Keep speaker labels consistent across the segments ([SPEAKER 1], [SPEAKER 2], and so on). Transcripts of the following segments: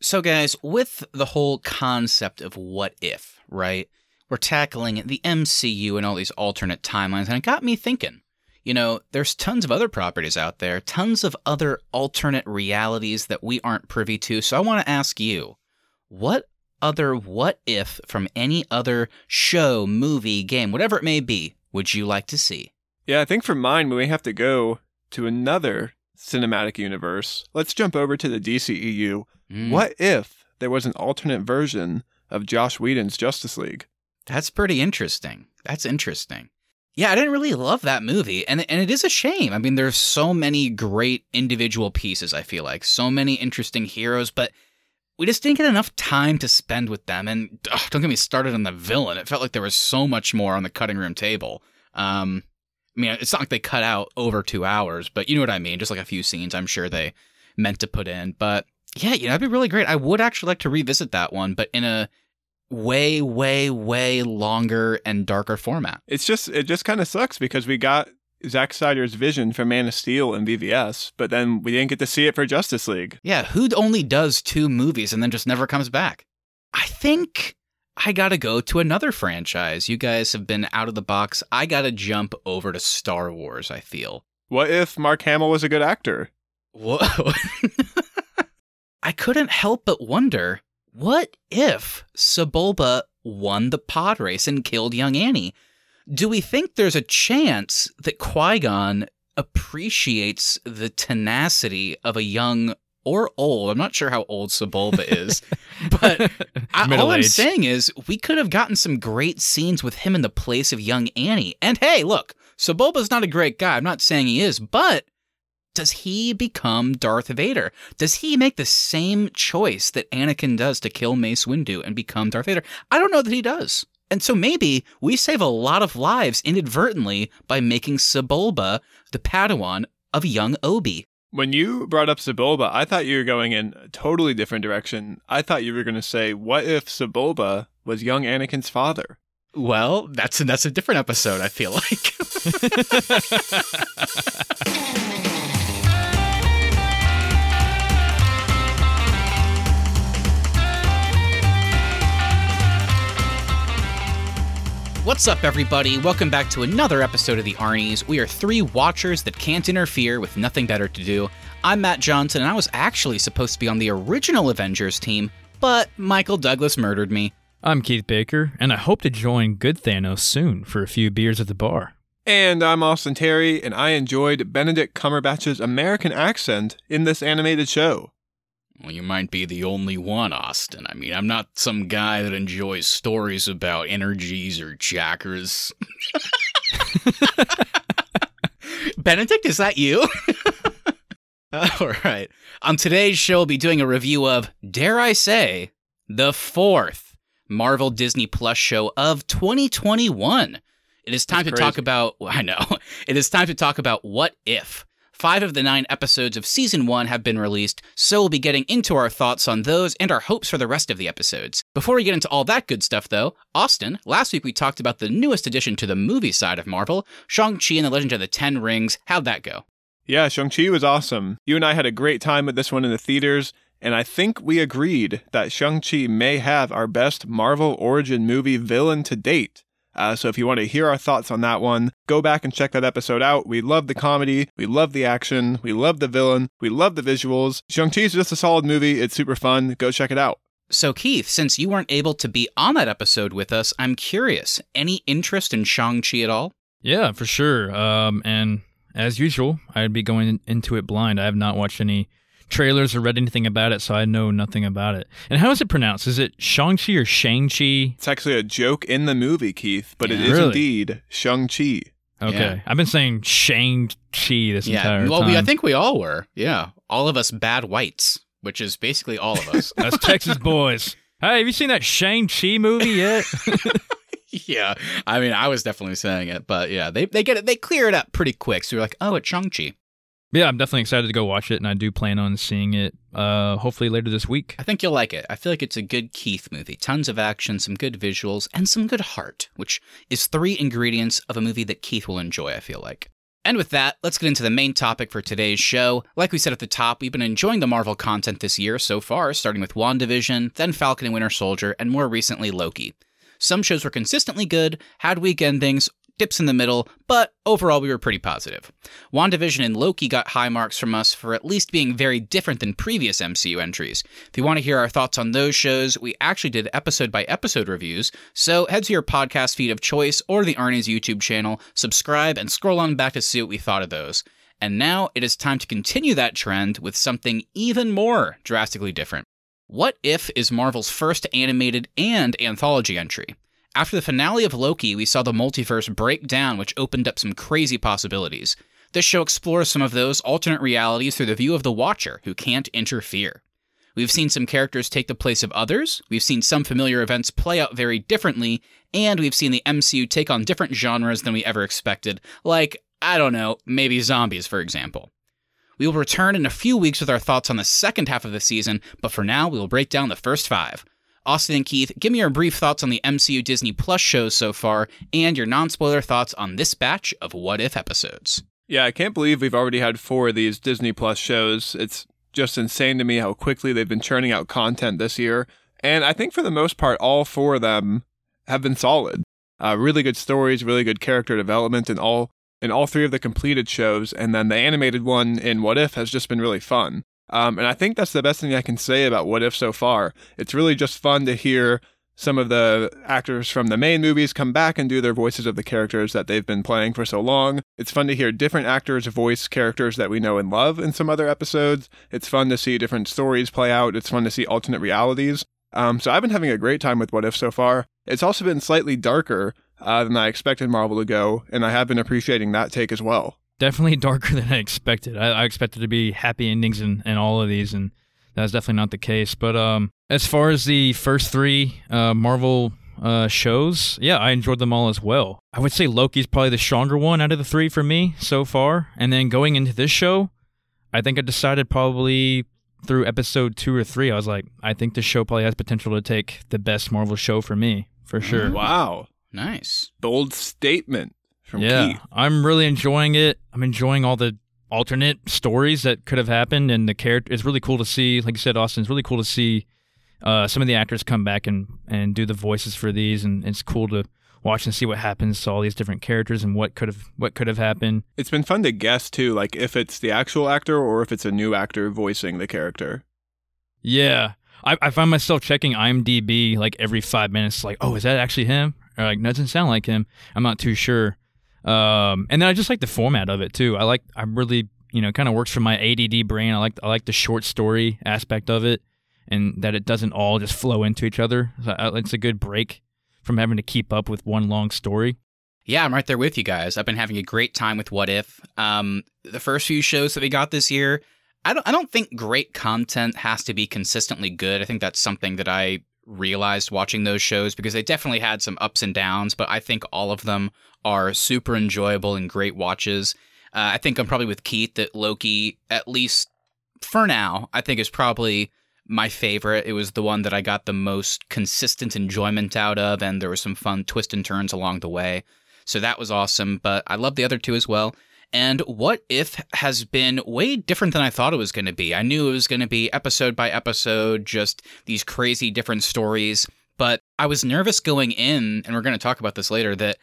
[SPEAKER 1] So, guys, with the whole concept of what if, right? We're tackling the MCU and all these alternate timelines, and it got me thinking. You know, there's tons of other properties out there, tons of other alternate realities that we aren't privy to. So, I want to ask you what other what if from any other show, movie, game, whatever it may be, would you like to see?
[SPEAKER 2] Yeah, I think for mine, we may have to go to another cinematic universe. Let's jump over to the DCEU.
[SPEAKER 1] Mm,
[SPEAKER 2] What if there was an alternate version of Joss Whedon's Justice League?
[SPEAKER 1] That's pretty interesting. That's interesting. Yeah, I didn't really love that movie, and and it is a shame. I mean, there's so many great individual pieces. I feel like so many interesting heroes, but we just didn't get enough time to spend with them. And ugh, don't get me started on the villain. It felt like there was so much more on the cutting room table. Um, I mean, it's not like they cut out over two hours, but you know what I mean. Just like a few scenes, I'm sure they meant to put in. But yeah, you know, that'd be really great. I would actually like to revisit that one, but in a way, way, way longer and darker format.
[SPEAKER 2] It's just it just kind of sucks because we got Zack Snyder's vision for Man of Steel and BvS, but then we didn't get to see it for Justice League.
[SPEAKER 1] Yeah, who only does two movies and then just never comes back? I think I gotta go to another franchise. You guys have been out of the box. I gotta jump over to Star Wars, I feel.
[SPEAKER 2] What if Mark Hamill was a good actor?
[SPEAKER 1] Whoa. I couldn't help but wonder what if Sebulba won the pod race and killed young Annie? Do we think there's a chance that Qui Gon appreciates the tenacity of a young or old? I'm not sure how old Sebulba is, but I, all I'm saying is we could have gotten some great scenes with him in the place of young Annie. And hey, look, Sebulba's not a great guy. I'm not saying he is, but does he become Darth Vader? Does he make the same choice that Anakin does to kill Mace Windu and become Darth Vader? I don't know that he does. And so maybe we save a lot of lives inadvertently by making Sebulba the Padawan of young Obi.
[SPEAKER 2] When you brought up Sebulba, I thought you were going in a totally different direction. I thought you were going to say, "What if Sebulba was young Anakin's father?"
[SPEAKER 1] Well, that's that's a different episode. I feel like. What's up, everybody? Welcome back to another episode of the Arnies. We are three watchers that can't interfere with nothing better to do. I'm Matt Johnson, and I was actually supposed to be on the original Avengers team, but Michael Douglas murdered me.
[SPEAKER 3] I'm Keith Baker, and I hope to join Good Thanos soon for a few beers at the bar.
[SPEAKER 2] And I'm Austin Terry, and I enjoyed Benedict Cumberbatch's American accent in this animated show.
[SPEAKER 1] Well, you might be the only one, Austin. I mean, I'm not some guy that enjoys stories about energies or chakras. Benedict, is that you? All right. On today's show, we'll be doing a review of, dare I say, the fourth Marvel Disney Plus show of 2021. It is time
[SPEAKER 2] That's
[SPEAKER 1] to talk about, I know, it is time to talk about what if. Five of the nine episodes of season one have been released, so we'll be getting into our thoughts on those and our hopes for the rest of the episodes. Before we get into all that good stuff, though, Austin, last week we talked about the newest addition to the movie side of Marvel, Shang-Chi and the Legend of the Ten Rings. How'd that go?
[SPEAKER 2] Yeah, Shang-Chi was awesome. You and I had a great time with this one in the theaters, and I think we agreed that Shang-Chi may have our best Marvel origin movie villain to date. Uh, so if you want to hear our thoughts on that one, go back and check that episode out. We love the comedy, we love the action, we love the villain, we love the visuals. Shang-Chi is just a solid movie. It's super fun. Go check it out.
[SPEAKER 1] So, Keith, since you weren't able to be on that episode with us, I'm curious, any interest in Shang-Chi at all?
[SPEAKER 3] Yeah, for sure. Um, and as usual, I'd be going into it blind. I have not watched any trailers or read anything about it, so I know nothing about it. And how is it pronounced? Is it Shang-Chi or Shang-Chi?
[SPEAKER 2] It's actually a joke in the movie, Keith, but it
[SPEAKER 1] Yeah.
[SPEAKER 2] is
[SPEAKER 3] Really?
[SPEAKER 2] indeed Shang-Chi.
[SPEAKER 3] Okay.
[SPEAKER 1] Yeah.
[SPEAKER 3] I've been saying Shang-Chi this entire
[SPEAKER 1] well,
[SPEAKER 3] time.
[SPEAKER 1] we, I think we all were. Yeah, all of us bad whites, which is basically all of us.
[SPEAKER 3] That's Texas boys. Hey, have you seen that Shang-Chi movie yet?
[SPEAKER 1] yeah, I mean, I was definitely saying it, but yeah, they they get it, they clear it up pretty quick. So you're like, oh, it's Shang-Chi.
[SPEAKER 3] Yeah, I'm definitely excited to go watch it, and I do plan on seeing it uh, hopefully later this week.
[SPEAKER 1] I think you'll like it. I feel like it's a good Keith movie. Tons of action, some good visuals, and some good heart, which is three ingredients of a movie that Keith will enjoy, I feel like. And with that, let's get into the main topic for today's show. Like we said at the top, we've been enjoying the Marvel content this year so far, starting with WandaVision, then Falcon and Winter Soldier, and more recently Loki. Some shows were consistently good, had weak endings, dips in the middle, but overall we were pretty positive. WandaVision and Loki got high marks from us for at least being very different than previous MCU entries. If you want to hear our thoughts on those shows, we actually did episode by episode reviews, so head to your podcast feed of choice or the Arnie's YouTube channel, subscribe, and scroll on back to see what we thought of those. And now it is time to continue that trend with something even more drastically different. What If is Marvel's first animated and anthology entry. After the finale of Loki, we saw the multiverse break down, which opened up some crazy possibilities. This show explores some of those alternate realities through the view of the Watcher, who can't interfere. We've seen some characters take the place of others, we've seen some familiar events play out very differently, and we've seen the MCU take on different genres than we ever expected, like, I don't know, maybe zombies, for example. We will return in a few weeks with our thoughts on the second half of the season, but for now, we will break down the first five. Austin and Keith, give me your brief thoughts on the MCU Disney Plus shows so far, and your non spoiler thoughts on this batch of What If episodes.
[SPEAKER 2] Yeah, I can't believe we've already had four of these Disney Plus shows. It's just insane to me how quickly they've been churning out content this year. And I think for the most part, all four of them have been solid. Uh, really good stories, really good character development, and all in all three of the completed shows, and then the animated one in What If has just been really fun. Um, and I think that's the best thing I can say about What If so far. It's really just fun to hear some of the actors from the main movies come back and do their voices of the characters that they've been playing for so long. It's fun to hear different actors voice characters that we know and love in some other episodes. It's fun to see different stories play out. It's fun to see alternate realities. Um, so I've been having a great time with What If so far. It's also been slightly darker uh, than I expected Marvel to go, and I have been appreciating that take as well.
[SPEAKER 3] Definitely darker than I expected. I, I expected to be happy endings in, in all of these, and that's definitely not the case. But um, as far as the first three uh, Marvel uh, shows, yeah, I enjoyed them all as well. I would say Loki's probably the stronger one out of the three for me so far. And then going into this show, I think I decided probably through episode two or three, I was like, I think this show probably has potential to take the best Marvel show for me, for sure.
[SPEAKER 2] Wow.
[SPEAKER 1] Nice.
[SPEAKER 2] Bold statement from
[SPEAKER 3] yeah,
[SPEAKER 2] Keith.
[SPEAKER 3] I'm really enjoying it. I'm enjoying all the alternate stories that could have happened, and the character. It's really cool to see. Like you said, Austin, it's really cool to see uh, some of the actors come back and and do the voices for these, and it's cool to watch and see what happens to all these different characters and what could have what could have happened.
[SPEAKER 2] It's been fun to guess too, like if it's the actual actor or if it's a new actor voicing the character.
[SPEAKER 3] Yeah. I, I find myself checking IMDb like every five minutes, like, oh, is that actually him? Or like, doesn't sound like him. I'm not too sure. Um, and then I just like the format of it too. I like, I really, you know, kind of works for my ADD brain. I like, I like the short story aspect of it, and that it doesn't all just flow into each other. It's a good break from having to keep up with one long story.
[SPEAKER 1] Yeah, I'm right there with you guys. I've been having a great time with What If. Um, the first few shows that we got this year, I don't, I don't think great content has to be consistently good. I think that's something that I realized watching those shows because they definitely had some ups and downs, but I think all of them are super enjoyable and great watches. Uh, I think I'm probably with Keith that Loki, at least for now, I think is probably my favorite. It was the one that I got the most consistent enjoyment out of, and there were some fun twists and turns along the way. So that was awesome, but I love the other two as well. And What If has been way different than I thought it was going to be. I knew it was going to be episode by episode, just these crazy different stories. But I was nervous going in, and we're going to talk about this later, that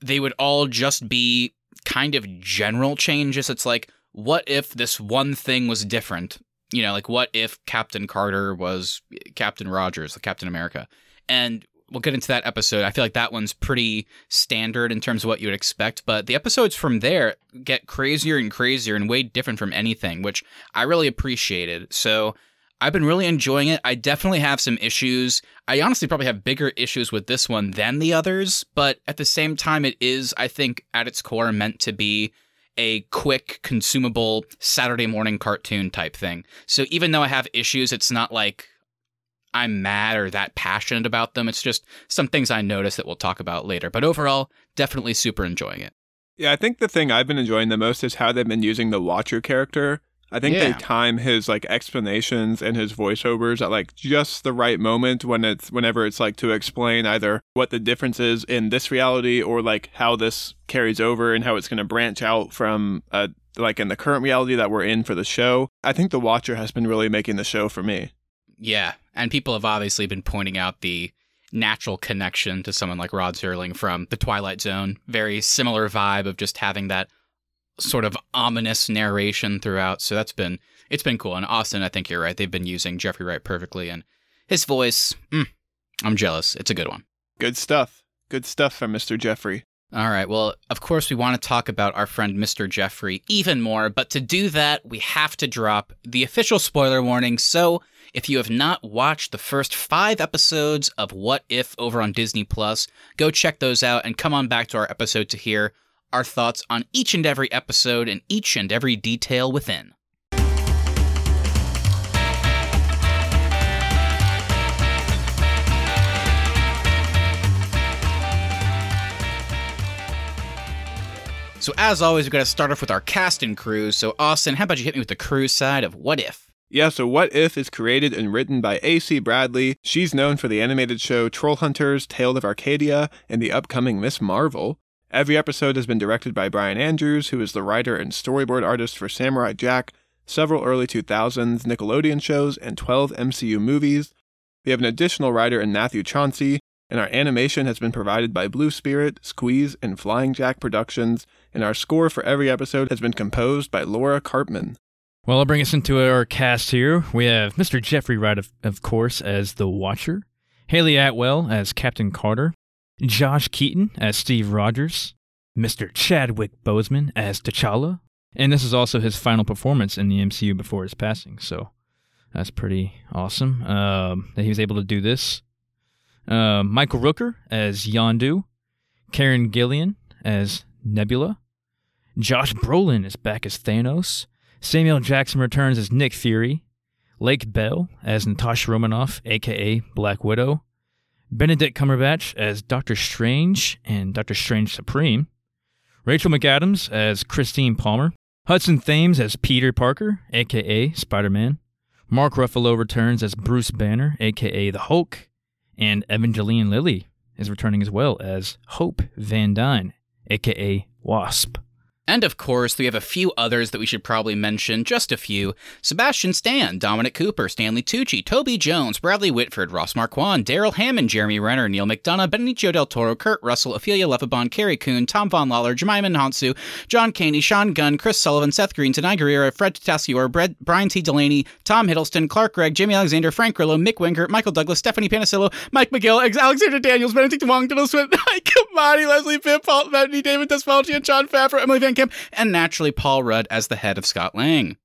[SPEAKER 1] they would all just be kind of general changes. It's like, what if this one thing was different? You know, like what if Captain Carter was Captain Rogers, the Captain America? And we'll get into that episode. I feel like that one's pretty standard in terms of what you would expect, but the episodes from there get crazier and crazier and way different from anything, which I really appreciated. So I've been really enjoying it. I definitely have some issues. I honestly probably have bigger issues with this one than the others, but at the same time, it is, I think, at its core meant to be a quick, consumable Saturday morning cartoon type thing. So even though I have issues, it's not like I'm mad or that passionate about them. It's just some things I noticed that we'll talk about later. But overall, definitely super enjoying it.
[SPEAKER 2] Yeah, I think the thing I've been enjoying the most is how they've been using the Watcher character I think they time his like explanations and his voiceovers at like just the right moment when it's whenever it's like to explain either what the difference is in this reality or like how this carries over and how it's going to branch out from uh like in the current reality that we're in for the show. I think The Watcher has been really making the show for me.
[SPEAKER 1] Yeah, and people have obviously been pointing out the natural connection to someone like Rod Serling from The Twilight Zone. Very similar vibe of just having that sort of ominous narration throughout. So that's been it's been cool. And Austin, I think you're right. They've been using Jeffrey Wright perfectly, and his voice. Mm, I'm jealous. It's a good one.
[SPEAKER 2] Good stuff. Good stuff from Mr. Jeffrey.
[SPEAKER 1] All right. Well, of course, we want to talk about our friend Mr. Jeffrey even more, but to do that, we have to drop the official spoiler warning. So, if you have not watched the first five episodes of What If over on Disney Plus, go check those out and come on back to our episode to hear our thoughts on each and every episode and each and every detail within. So, as always, we've got to start off with our cast and crew. So, Austin, how about you hit me with the crew side of What If?
[SPEAKER 2] Yeah, so What If is created and written by A.C. Bradley. She's known for the animated show Trollhunters, Tale of Arcadia, and the upcoming Miss Marvel. Every episode has been directed by Bryan Andrews, who is the writer and storyboard artist for Samurai Jack, several early 2000s Nickelodeon shows, and 12 MCU movies. We have an additional writer in Matthew Chauncey, and our animation has been provided by Blue Spirit, Squeeze, and Flying Jack Productions, and our score for every episode has been composed by Laura Karpman.
[SPEAKER 3] Well, I'll bring us into our cast here. We have Mr. Jeffrey Wright, of, of course, as the Watcher, Hayley Atwell as Captain Carter, Josh Keaton as Steve Rogers, Mr. Chadwick Boseman as T'Challa, and this is also his final performance in the MCU before his passing, so that's pretty awesome um, that he was able to do this. Uh, Michael Rooker as Yondu, Karen Gillan as Nebula, Josh Brolin is back as Thanos. Samuel Jackson returns as Nick Fury, Lake Bell as Natasha Romanoff, aka Black Widow, Benedict Cumberbatch as Doctor Strange and Doctor Strange Supreme, Rachel McAdams as Christine Palmer, Hudson Thames as Peter Parker, aka Spider Man, Mark Ruffalo returns as Bruce Banner, aka the Hulk, and Evangeline Lilly is returning as well as Hope Van Dyne, aka Wasp.
[SPEAKER 1] And of course, we have a few others that we should probably mention, just a few. Sebastian Stan, Dominic Cooper, Stanley Tucci, Toby Jones, Bradley Whitford, Ross Marquand, Daryl Hammond, Jeremy Renner, Neal McDonough, Benicio del Toro, Kurt Russell, Ophelia Lovibond, Carrie Coon, Tom Vaughan-Lawlor, Jemima Hansu, John Kani, Sean Gunn, Chris Sullivan, Seth Green, Tanai Guerrero, Fred Tatasciore, Brian T. Delaney, Tom Hiddleston, Clark Gregg, Jaimie Alexander, Frank Grillo, Mick Wingert, Michael Douglas, Stephanie Panisello, Mike McGill, Alexander Daniels, Benedict Wong, Diddle Smith, Mike Leslie Pitt, Paul David Despelchi, and Jon Favreau, Emily Van Camp, and naturally Paul Rudd as the head of Scott Lang.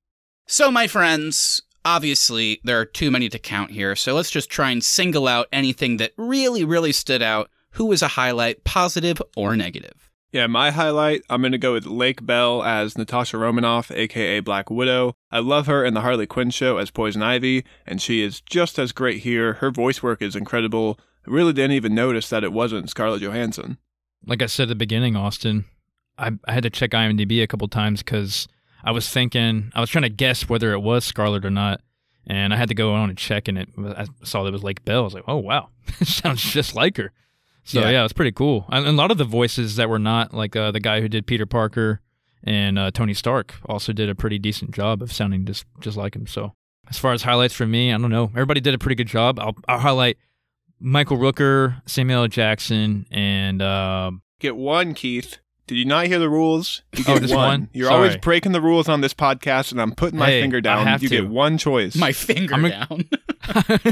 [SPEAKER 1] So, my friends, obviously there are too many to count here, so let's just try and single out anything that really, really stood out. Who was a highlight, positive or negative?
[SPEAKER 2] Yeah, my highlight, I'm going to go with Lake Bell as Natasha Romanoff, aka Black Widow. I love her in the Harley Quinn show as Poison Ivy, and she is just as great here. Her voice work is incredible. I really didn't even notice that it wasn't Scarlett Johansson.
[SPEAKER 3] like I said at the beginning, Austin, I, I had to check IMDb a couple times because I was thinking I was trying to guess whether it was Scarlett or not, and I had to go on and check, and it I saw that it was Lake Bell. I was like, oh wow, it sounds just like her. So
[SPEAKER 1] Yeah.
[SPEAKER 3] yeah, it was pretty cool. And a lot of the voices that were not like uh, the guy who did Peter Parker and uh, Tony Stark also did a pretty decent job of sounding just just like him. So as far as highlights for me, I don't know. Everybody did a pretty good job. I'll, I'll highlight Michael Rooker, Samuel L. Jackson, and um,
[SPEAKER 2] Get one, Keith. Did you not hear the rules? You
[SPEAKER 3] Oh,
[SPEAKER 2] get
[SPEAKER 3] just one?
[SPEAKER 2] You're
[SPEAKER 3] Sorry.
[SPEAKER 2] always breaking the rules on this podcast, and I'm putting my
[SPEAKER 3] Hey,
[SPEAKER 2] finger
[SPEAKER 3] I
[SPEAKER 2] down.
[SPEAKER 3] have
[SPEAKER 2] you
[SPEAKER 3] to.
[SPEAKER 2] get one choice.
[SPEAKER 1] My finger
[SPEAKER 3] I'm a-
[SPEAKER 1] down.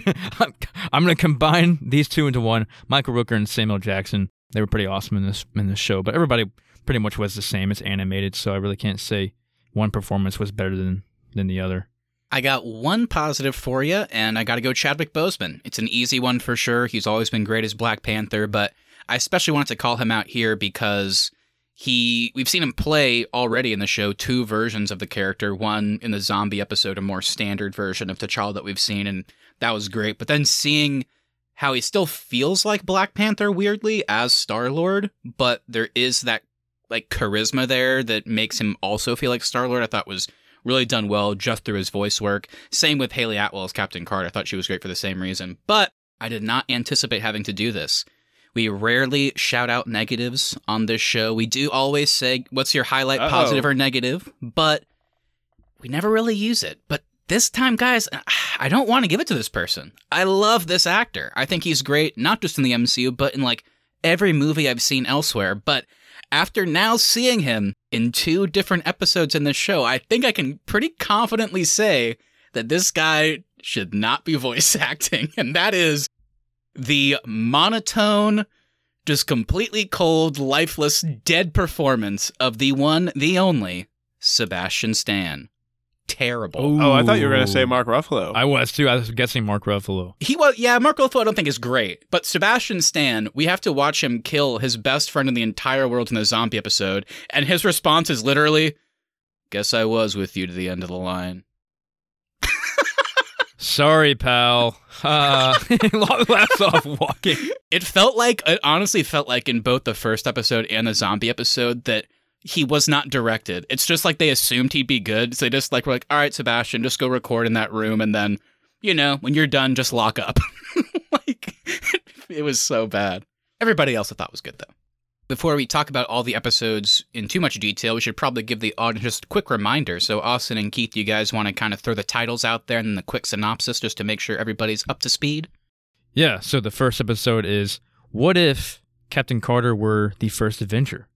[SPEAKER 3] I'm going to combine these two into one. Michael Rooker and Samuel Jackson. They were pretty awesome in this in this show, but everybody pretty much was the same. It's animated, so I really can't say one performance was better than than the other.
[SPEAKER 1] I got one positive for you, and I got to go Chadwick Boseman. It's an easy one for sure. He's always been great as Black Panther, but I especially wanted to call him out here because he we've seen him play already in the show two versions of the character. One in the zombie episode, a more standard version of T'Challa that we've seen, and that was great. But then seeing how he still feels like Black Panther weirdly as Star Lord, but there is that like charisma there that makes him also feel like Star Lord. I thought was Really done well just through his voice work. Same with Hayley Atwell as Captain Carter. I thought she was great for the same reason. But I did not anticipate having to do this. We rarely shout out negatives on this show. We do always say, what's your highlight,
[SPEAKER 2] Uh-oh.
[SPEAKER 1] positive or negative? But we never really use it. But this time, guys, I don't want to give it to this person. I love this actor. I think he's great, not just in the MCU, but in like every movie I've seen elsewhere. But after now seeing him in two different episodes in this show, I think I can pretty confidently say that this guy should not be voice acting. And that is the monotone, just completely cold, lifeless, dead performance of the one, the only Sebastian Stan. Terrible.
[SPEAKER 2] Oh, I thought you were going to say Mark Ruffalo.
[SPEAKER 3] I was too. I was guessing Mark Ruffalo.
[SPEAKER 1] He was, yeah, Mark Ruffalo I don't think is great, but Sebastian Stan, we have to watch him kill his best friend in the entire world in the zombie episode, and his response is literally, "Guess I was with you to the end of the line."
[SPEAKER 3] Sorry, pal. Uh, laughs off walking.
[SPEAKER 1] It felt like, it honestly felt like in both the first episode and the zombie episode that he was not directed. It's just like they assumed he'd be good, so they just like were like, "All right, Sebastian, just go record in that room, and then, you know, when you're done, just lock up." like, it was so bad. Everybody else I thought was good though. Before we talk about all the episodes in too much detail, we should probably give the audience just a quick reminder. So, Austin and Keith, you guys want to kind of throw the titles out there and then the quick synopsis just to make sure everybody's up to speed?
[SPEAKER 3] Yeah, so the first episode is What if Captain Carter were the first Avenger?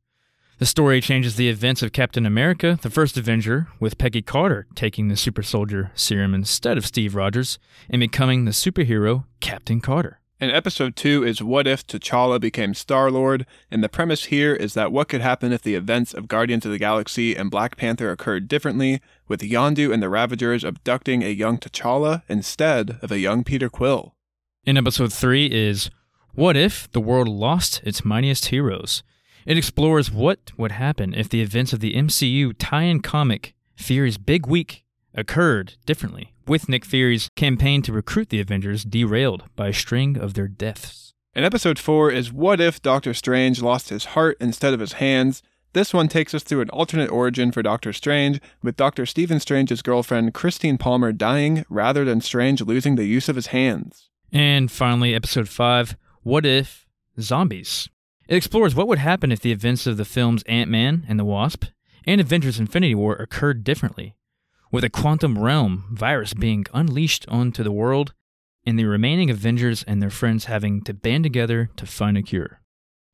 [SPEAKER 3] The story changes the events of Captain America, the first Avenger, with Peggy Carter taking the super soldier serum instead of Steve Rogers and becoming the superhero Captain Carter.
[SPEAKER 2] And episode two is What If T'Challa Became Star Lord? And the premise here is that what could happen if the events of Guardians of the Galaxy and Black Panther occurred differently, with Yondu and the Ravagers abducting a young T'Challa instead of a young Peter Quill.
[SPEAKER 3] In episode 3 is What if the world lost its mightiest heroes? It explores what would happen if the events of the MCU tie in comic Fury's Big Week occurred differently, with Nick Fury's campaign to recruit the Avengers derailed by a string of their deaths.
[SPEAKER 2] And episode four is What if Doctor Strange lost his heart instead of his hands? This one takes us through an alternate origin for Doctor Strange, with Doctor Stephen Strange's girlfriend Christine Palmer dying rather than Strange losing the use of his hands.
[SPEAKER 3] And finally, episode 5 What if zombies? It explores what would happen if the events of the films Ant Man and the Wasp and Avengers Infinity War occurred differently, with a quantum realm virus being unleashed onto the world and the remaining Avengers and their friends having to band together to find a cure.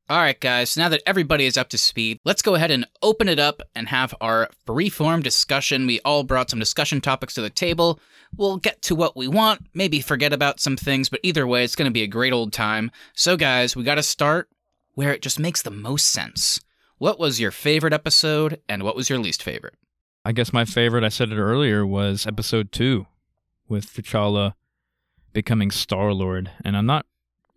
[SPEAKER 1] All right, guys, now that everybody is up to speed, let's go ahead and open it up and have our free-form discussion. We all brought some discussion topics to the table. We'll get to what we want, maybe forget about some things, but either way, it's going to be a great old time. So, guys, we got to start where it just makes the most sense. What was your favorite episode, and what was your least favorite?
[SPEAKER 3] I guess my favorite, I said it earlier, was episode 2 with T'Challa becoming Star Lord. And I'm not,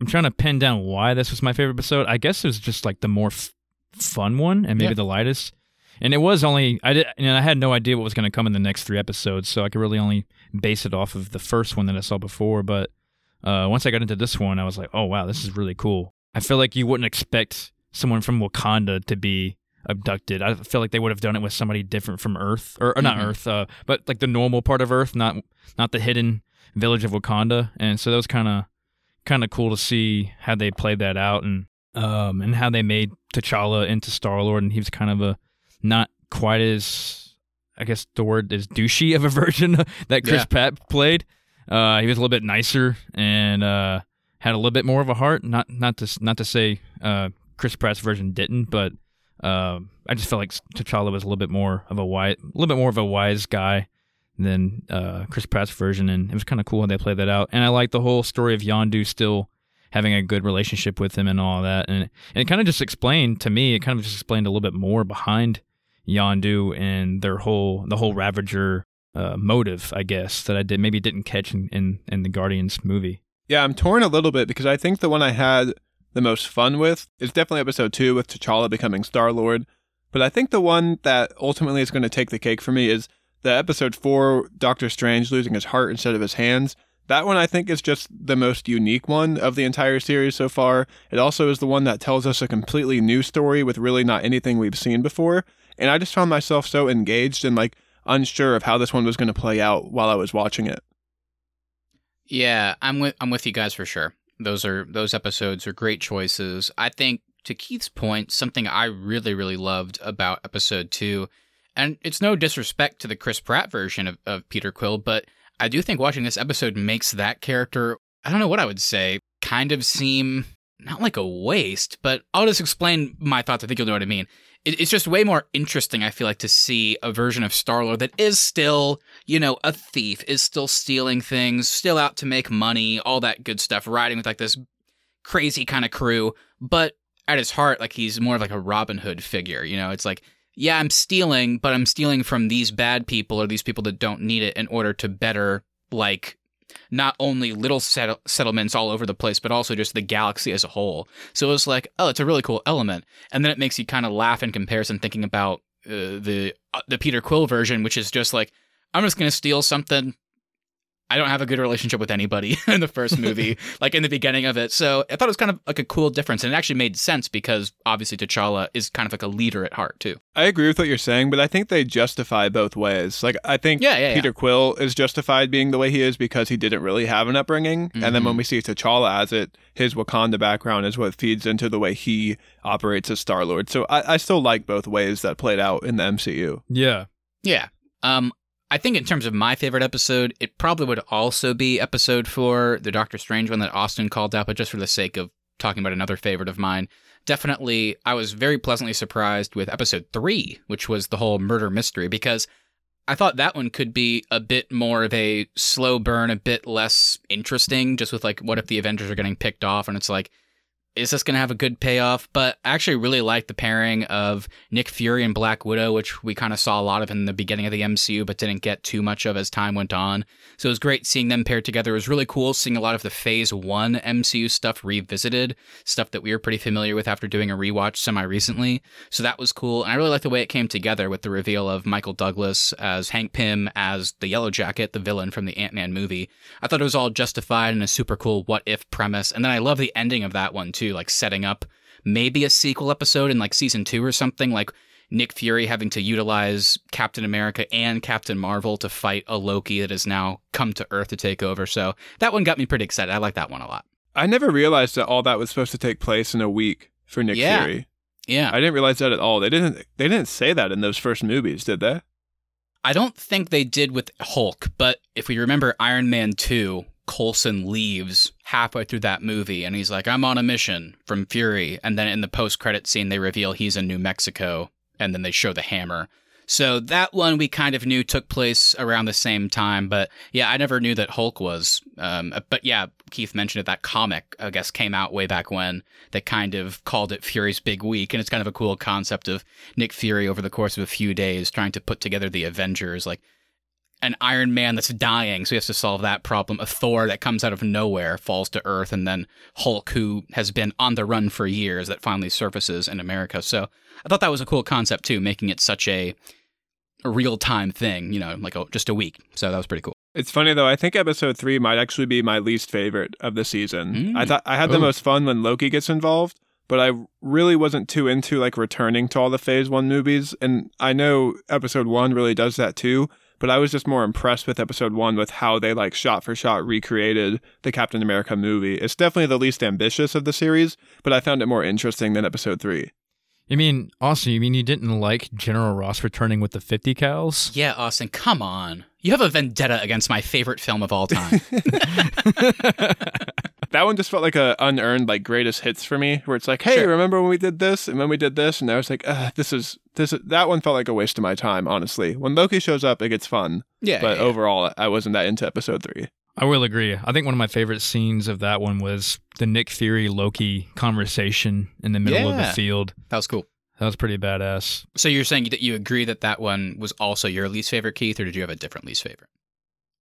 [SPEAKER 3] I'm trying to pin down why this was my favorite episode. I guess it was just like the more f- fun one and maybe
[SPEAKER 1] Yeah.
[SPEAKER 3] the lightest. And it was only, I did, know, I had no idea what was going to come in the next three episodes. So I could really only base it off of the first one that I saw before. But uh, once I got into this one, I was like, oh, wow, this is really cool. I feel like you wouldn't expect someone from Wakanda to be abducted. I feel like they would have done it with somebody different from Earth, or, or not
[SPEAKER 1] Mhm.
[SPEAKER 3] Earth, uh, but like the normal part of Earth, not not the hidden village of Wakanda. And so that was kind of kind of cool to see how they played that out and um and how they made T'Challa into Star Lord, and he was kind of a not quite as I guess the word is douchey of a version that Chris
[SPEAKER 1] Yeah.
[SPEAKER 3] Pratt played. Uh, he was a little bit nicer and uh, had a little bit more of a heart. Not not to not to say uh, Chris Pratt's version didn't, but um, I just felt like T'Challa was a little bit more of a wise, a little bit more of a wise guy than uh, Chris Pratt's version, and it was kind of cool how they played that out. And I like the whole story of Yondu still having a good relationship with him and all that, and, it kind of just explained to me. It kind of just explained a little bit more behind Yondu and their whole the whole Ravager uh, motive, I guess, that I did maybe didn't catch in, in in the Guardians movie.
[SPEAKER 2] Yeah, I'm torn a little bit because I think the one I had the most fun with is definitely episode two with T'Challa becoming Star Lord. But I think the one that ultimately is going to take the cake for me is the episode four, Doctor Strange losing his heart instead of his hands. That one I think is just the most unique one of the entire series so far. It also is the one that tells us a completely new story with really not anything we've seen before. And I just found myself so engaged and like, unsure of how this one was going to play out while I was watching it.
[SPEAKER 1] Yeah, I'm with I'm with you guys for sure. Those are those episodes are great choices. I think to Keith's point, something I really really loved about episode 2 and it's no disrespect to the Chris Pratt version of, of Peter Quill, but I do think watching this episode makes that character, I don't know what I would say, kind of seem not like a waste, but I'll just explain my thoughts. I think you'll know what I mean. It, it's just way more interesting, I feel like, to see a version of Star Lord that is still, you know, a thief, is still stealing things, still out to make money, all that good stuff, riding with like this crazy kind of crew, but at his heart, like he's more of like a Robin Hood figure. You know, it's like, yeah, I'm stealing, but I'm stealing from these bad people or these people that don't need it in order to better, like, not only little set- settlements all over the place, but also just the galaxy as a whole. So it was like, oh, it's a really cool element, and then it makes you kind of laugh in comparison, thinking about uh, the uh, the Peter Quill version, which is just like, I'm just gonna steal something. I don't have a good relationship with anybody in the first movie, like in the beginning of it. So I thought it was kind of like a cool difference, and it actually made sense because obviously T'Challa is kind of like a leader at heart too.
[SPEAKER 2] I agree with what you're saying, but I think they justify both ways. Like I think
[SPEAKER 1] Yeah, yeah, yeah.
[SPEAKER 2] Peter Quill is justified being the way he is because he didn't really have an upbringing, and then when
[SPEAKER 1] Mhm.
[SPEAKER 2] we see T'Challa as it, his Wakanda background is what feeds into the way he operates as Star Lord. So I, I still like both ways that played out in the MCU.
[SPEAKER 3] Yeah.
[SPEAKER 1] Yeah. Um, I think in terms of my favorite episode, it probably would also be episode four, the Doctor Strange one that Austin called out, but just for the sake of talking about another favorite of mine, definitely I was very pleasantly surprised with episode three, which was the whole murder mystery, because I thought that one could be a bit more of a slow burn, a bit less interesting, just with like, what if the Avengers are getting picked off? And it's like, is this going to have a good payoff? But I actually really like the pairing of Nick Fury and Black Widow, which we kind of saw a lot of in the beginning of the MCU, but didn't get too much of as time went on. So it was great seeing them paired together. It was really cool seeing a lot of the Phase 1 MCU stuff revisited, stuff that we were pretty familiar with after doing a rewatch semi recently. So that was cool. And I really like the way it came together with the reveal of Michael Douglas as Hank Pym as the Yellow Jacket, the villain from the Ant Man movie. I thought it was all justified and a super cool what if premise. And then I love the ending of that one too, like setting up maybe a sequel episode in like season two or something, like Nick Fury having to utilize Captain America and Captain Marvel to fight a Loki that has now come to Earth to take over. So that one got me pretty excited. I like that one a lot.
[SPEAKER 2] I never realized that all that was supposed to take place in a week for Nick
[SPEAKER 1] Yeah.
[SPEAKER 2] Fury.
[SPEAKER 1] Yeah.
[SPEAKER 2] I didn't realize that at all. They didn't. They didn't say that in those first movies, did they?
[SPEAKER 1] I don't think they did with Hulk, but if we remember Iron Man 2, Coulson leaves halfway through that movie and he's like, I'm on a mission from Fury. And then in the post credit scene, they reveal he's in New Mexico and then they show the hammer. So that one we kind of knew took place around the same time. But yeah, I never knew that Hulk was. Um, but yeah, Keith mentioned it. That comic, I guess, came out way back when that kind of called it Fury's Big Week. And it's kind of a cool concept of Nick Fury over the course of a few days trying to put together the Avengers. Like, an Iron Man that's dying, so he has to solve that problem. A Thor that comes out of nowhere falls to Earth, and then Hulk, who has been on the run for years, that finally surfaces in America. So I thought that was a cool concept too, making it such a, a real time thing. You know, like a, just a week. So that was pretty cool.
[SPEAKER 2] It's funny though. I think episode three might actually be my least favorite of the season.
[SPEAKER 1] Mm.
[SPEAKER 2] I thought I had the most fun when Loki gets involved, but I really wasn't too into like returning to all the Phase One movies. And I know episode one really does that too. But I was just more impressed with episode one with how they like shot for shot recreated the Captain America movie. It's definitely the least ambitious of the series, but I found it more interesting than episode three.
[SPEAKER 3] You mean, Austin, you mean you didn't like General Ross returning with the 50 cows?
[SPEAKER 1] Yeah, Austin, come on. You have a vendetta against my favorite film of all time.
[SPEAKER 2] That one just felt like a unearned like greatest hits for me, where it's like, hey,
[SPEAKER 1] Sure.
[SPEAKER 2] remember when we did this and when we did this, and I was like, this is this is, that one felt like a waste of my time, honestly. When Loki shows up, it gets fun,
[SPEAKER 1] yeah,
[SPEAKER 2] but
[SPEAKER 1] yeah.
[SPEAKER 2] overall, I wasn't that into episode three.
[SPEAKER 3] I will agree. I think one of my favorite scenes of that one was the Nick Fury Loki conversation in the middle of the field.
[SPEAKER 1] that was cool.
[SPEAKER 3] That was pretty badass.
[SPEAKER 1] So you're saying that you agree that that one was also your least favorite, Keith, or did you have a different least favorite?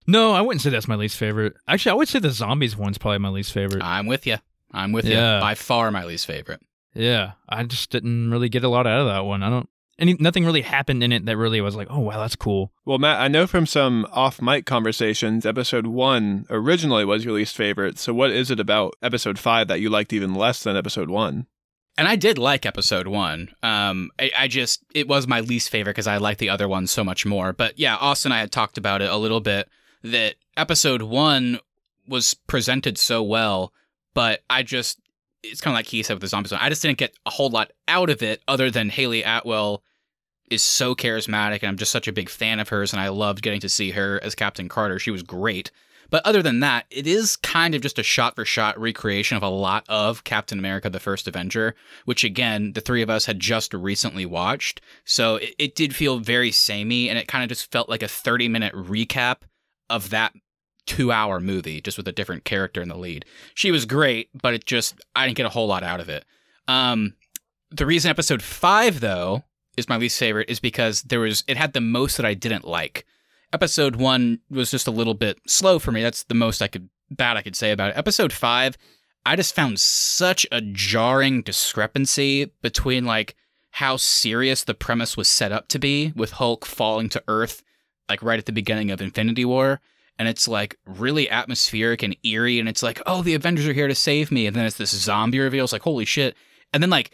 [SPEAKER 3] No, I wouldn't say that's my least favorite. Actually, I would say the zombies one's probably my least favorite.
[SPEAKER 1] I'm with you. I'm with
[SPEAKER 3] Yeah.
[SPEAKER 1] you. By far my least favorite.
[SPEAKER 3] yeah, I just didn't really get a lot out of that one. I don't. Any nothing really happened in it that really was like, oh wow, that's cool.
[SPEAKER 2] Well, Matt, I know from some off mic conversations, episode one originally was your least favorite. So, what is it about episode five that you liked even less than episode one?
[SPEAKER 1] And I did like episode one. Um, I, I just it was my least favorite because I like the other one so much more. But yeah, Austin and I had talked about it a little bit. That episode one was presented so well, but I just it's kind of like he said with the zombie zone. I just didn't get a whole lot out of it other than Hayley Atwell is so charismatic and I'm just such a big fan of hers and I loved getting to see her as Captain Carter. She was great. But other than that, it is kind of just a shot for shot recreation of a lot of Captain America the First Avenger, which again, the three of us had just recently watched. So it, it did feel very samey and it kind of just felt like a 30 minute recap of that two hour movie, just with a different character in the lead. She was great, but it just, I didn't get a whole lot out of it. Um, the reason episode five, though, is my least favorite is because there was, it had the most that I didn't like episode one was just a little bit slow for me. That's the most I could bad I could say about it. Episode five, I just found such a jarring discrepancy between like how serious the premise was set up to be with Hulk falling to Earth like right at the beginning of Infinity War. And it's like really atmospheric and eerie, and it's like, oh, the Avengers are here to save me. And then it's this zombie reveal. It's like, holy shit. And then like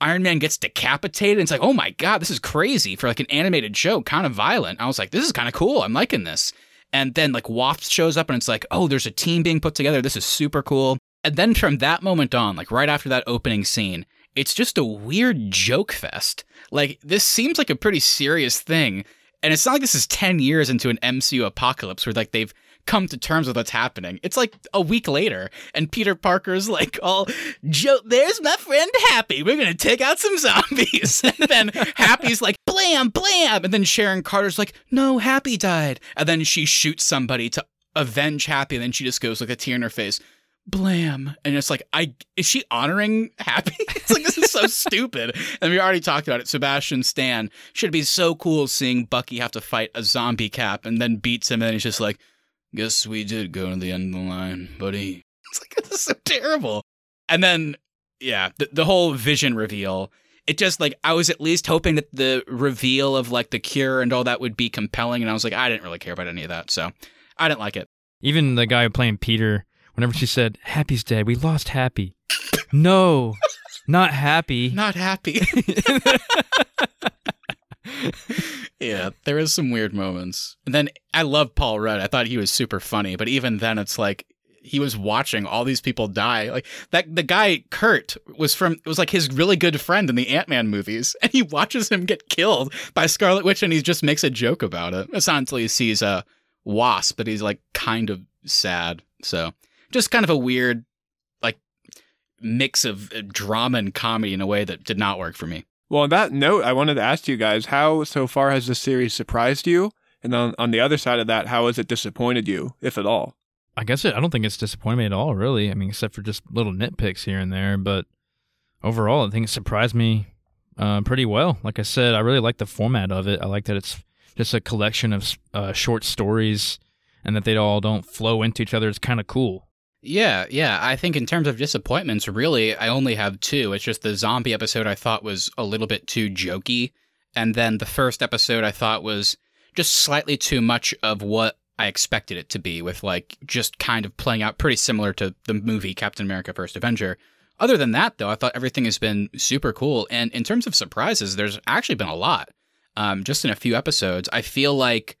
[SPEAKER 1] Iron Man gets decapitated. And it's like, oh my God, this is crazy for like an animated show, kind of violent. I was like, this is kind of cool. I'm liking this. And then like Wasp shows up and it's like, oh, there's a team being put together. This is super cool. And then from that moment on, like right after that opening scene, it's just a weird joke fest. Like this seems like a pretty serious thing. And it's not like this is 10 years into an MCU apocalypse where like they've come to terms with what's happening. It's like a week later, and Peter Parker's like, "All Joe, there's my friend Happy. We're gonna take out some zombies." and then Happy's like, "Blam, blam," and then Sharon Carter's like, "No, Happy died." And then she shoots somebody to avenge Happy, and then she just goes like a tear in her face. Blam, and it's like, I is she honoring Happy? it's like this is so stupid. And we already talked about it. Sebastian Stan should be so cool seeing Bucky have to fight a zombie cap, and then beats him, and he's just like, Guess we did go to the end of the line, buddy. It's like, this is so terrible. And then, yeah, the, the whole vision reveal, it just like, I was at least hoping that the reveal of like the cure and all that would be compelling. And I was like, I didn't really care about any of that. So I didn't like it.
[SPEAKER 3] Even the guy playing Peter, whenever she said, Happy's dead, we lost Happy. no, not happy.
[SPEAKER 1] Not happy. yeah, there is some weird moments. And then I love Paul Rudd. I thought he was super funny, but even then it's like he was watching all these people die. Like that the guy Kurt was from it was like his really good friend in the Ant-Man movies and he watches him get killed by Scarlet Witch and he just makes a joke about it. It's not until he sees a wasp that he's like kind of sad. So, just kind of a weird like mix of uh, drama and comedy in a way that did not work for me.
[SPEAKER 2] Well, on that note, I wanted to ask you guys how so far has the series surprised you? And on, on the other side of that, how has it disappointed you, if at all?
[SPEAKER 3] I guess it, I don't think it's disappointed me at all, really. I mean, except for just little nitpicks here and there. But overall, I think it surprised me uh, pretty well. Like I said, I really like the format of it. I like that it's just a collection of uh, short stories and that they all don't flow into each other. It's kind of cool.
[SPEAKER 1] Yeah, yeah. I think in terms of disappointments, really, I only have two. It's just the zombie episode I thought was a little bit too jokey. And then the first episode I thought was just slightly too much of what I expected it to be, with like just kind of playing out pretty similar to the movie Captain America First Avenger. Other than that, though, I thought everything has been super cool. And in terms of surprises, there's actually been a lot. Um, just in a few episodes, I feel like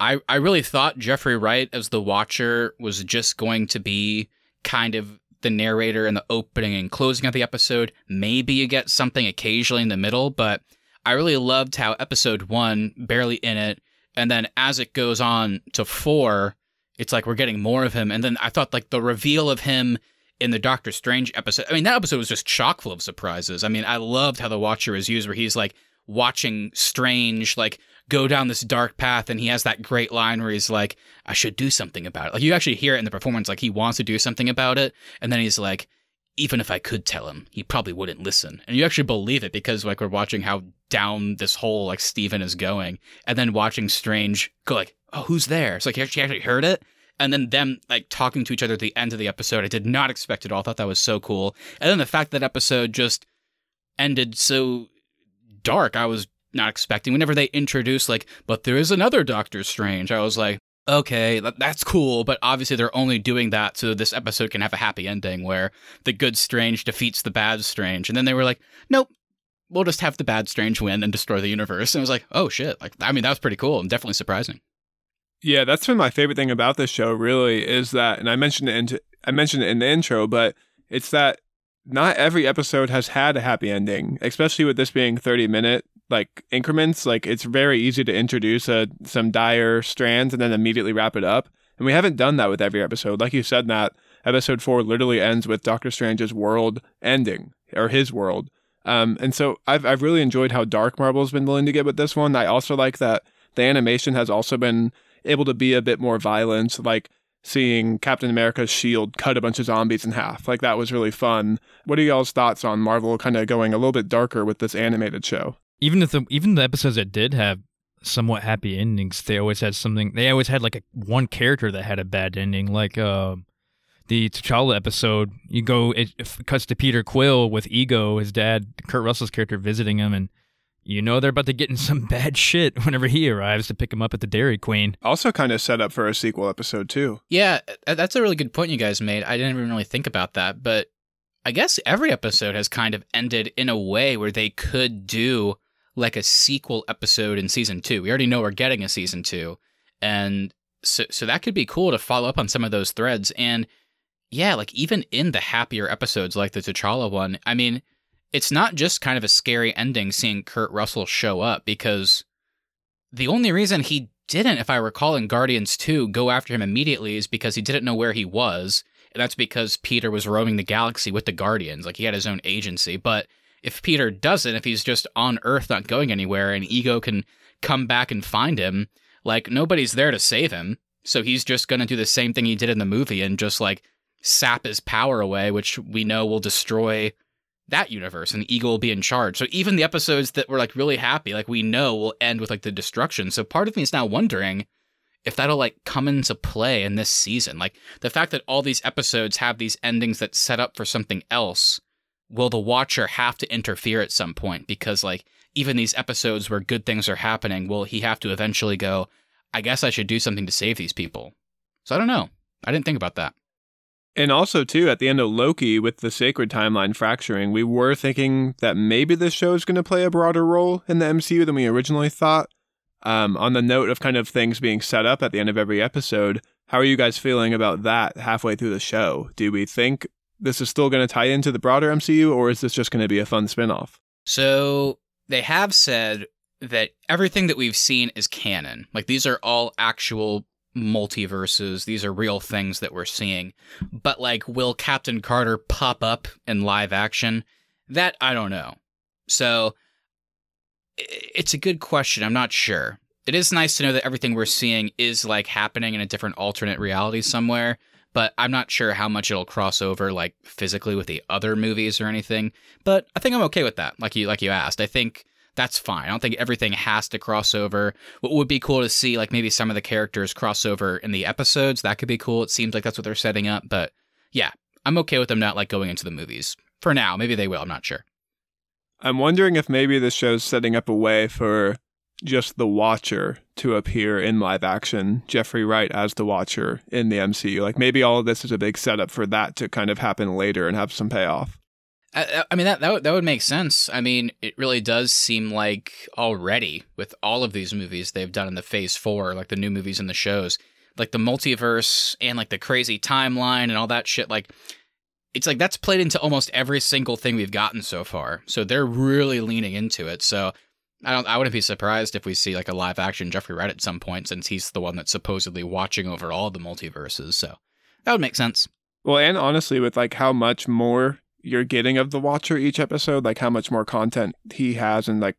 [SPEAKER 1] I, I really thought Jeffrey Wright as the Watcher was just going to be kind of the narrator in the opening and closing of the episode. Maybe you get something occasionally in the middle, but I really loved how episode one, barely in it, and then as it goes on to four, it's like we're getting more of him. And then I thought like the reveal of him in the Doctor Strange episode. I mean, that episode was just chock full of surprises. I mean, I loved how the Watcher is used, where he's like watching Strange, like go down this dark path and he has that great line where he's like i should do something about it. Like you actually hear it in the performance like he wants to do something about it and then he's like even if i could tell him he probably wouldn't listen. And you actually believe it because like we're watching how down this hole like steven is going and then watching strange go like oh who's there? It's like he actually heard it? And then them like talking to each other at the end of the episode i did not expect it all. I thought that was so cool. And then the fact that episode just ended so dark i was not expecting. Whenever they introduced like, but there is another Doctor Strange, I was like, okay, that, that's cool, but obviously they're only doing that so this episode can have a happy ending where the good Strange defeats the bad Strange. And then they were like, nope, we'll just have the bad Strange win and destroy the universe. And I was like, oh shit. Like, I mean, that was pretty cool and definitely surprising.
[SPEAKER 2] Yeah, that's been my favorite thing about this show. Really, is that, and I mentioned it. In, I mentioned it in the intro, but it's that not every episode has had a happy ending, especially with this being thirty minute like increments. Like it's very easy to introduce a, some dire strands and then immediately wrap it up. And we haven't done that with every episode. Like you said, that episode four literally ends with Doctor Strange's world ending or his world. Um, and so I've I've really enjoyed how dark Marvel's been willing to get with this one. I also like that the animation has also been able to be a bit more violent, like seeing Captain America's shield cut a bunch of zombies in half. Like that was really fun. What are y'all's thoughts on Marvel kind of going a little bit darker with this animated show?
[SPEAKER 3] Even if the even the episodes that did have somewhat happy endings, they always had something. They always had like a one character that had a bad ending, like uh, the T'Challa episode. You go, it, it cuts to Peter Quill with Ego, his dad, Kurt Russell's character, visiting him, and you know they're about to get in some bad shit whenever he arrives to pick him up at the Dairy Queen.
[SPEAKER 2] Also, kind of set up for a sequel episode too.
[SPEAKER 1] Yeah, that's a really good point you guys made. I didn't even really think about that, but I guess every episode has kind of ended in a way where they could do like a sequel episode in season two. We already know we're getting a season two, and so so that could be cool to follow up on some of those threads. And yeah, like even in the happier episodes, like the T'Challa one, I mean it's not just kind of a scary ending seeing Kurt Russell show up because the only reason he didn't, if I recall in Guardians 2, go after him immediately is because he didn't know where he was. And that's because Peter was roaming the galaxy with the Guardians. Like he had his own agency. But if Peter doesn't, if he's just on Earth not going anywhere and Ego can come back and find him, like nobody's there to save him. So he's just going to do the same thing he did in the movie and just like sap his power away, which we know will destroy that universe and Ego will be in charge. So even the episodes that were like really happy, like we know will end with like the destruction. So part of me is now wondering if that'll like come into play in this season. Like the fact that all these episodes have these endings that set up for something else, will the watcher have to interfere at some point? Because like even these episodes where good things are happening, will he have to eventually go, I guess I should do something to save these people? So I don't know. I didn't think about that.
[SPEAKER 2] And also, too, at the end of Loki, with the sacred timeline fracturing, we were thinking that maybe this show is going to play a broader role in the MCU than we originally thought. Um, on the note of kind of things being set up at the end of every episode, how are you guys feeling about that halfway through the show? Do we think this is still going to tie into the broader MCU, or is this just going to be a fun spinoff?
[SPEAKER 1] So they have said that everything that we've seen is canon. Like these are all actual multiverses. These are real things that we're seeing. But like, will Captain Carter pop up in live action? That I don't know. So it's a good question. I'm not sure. It is nice to know that everything we're seeing is like happening in a different alternate reality somewhere, but I'm not sure how much it'll cross over like physically with the other movies or anything. But I think I'm okay with that. Like you like you asked. I think that's fine. I don't think everything has to cross over. What would be cool to see, like maybe some of the characters cross over in the episodes. That could be cool. It seems like that's what they're setting up. But yeah, I'm okay with them not like going into the movies for now. Maybe they will. I'm not sure.
[SPEAKER 2] I'm wondering if maybe this show's setting up a way for just the Watcher to appear in live action, Jeffrey Wright as the Watcher in the MCU. Like maybe all of this is a big setup for that to kind of happen later and have some payoff.
[SPEAKER 1] I, I mean that that would, that would make sense. I mean, it really does seem like already with all of these movies they've done in the Phase Four, like the new movies and the shows, like the multiverse and like the crazy timeline and all that shit. Like, it's like that's played into almost every single thing we've gotten so far. So they're really leaning into it. So I don't. I wouldn't be surprised if we see like a live action Jeffrey Wright at some point, since he's the one that's supposedly watching over all the multiverses. So that would make sense.
[SPEAKER 2] Well, and honestly, with like how much more you're getting of the watcher each episode like how much more content he has and like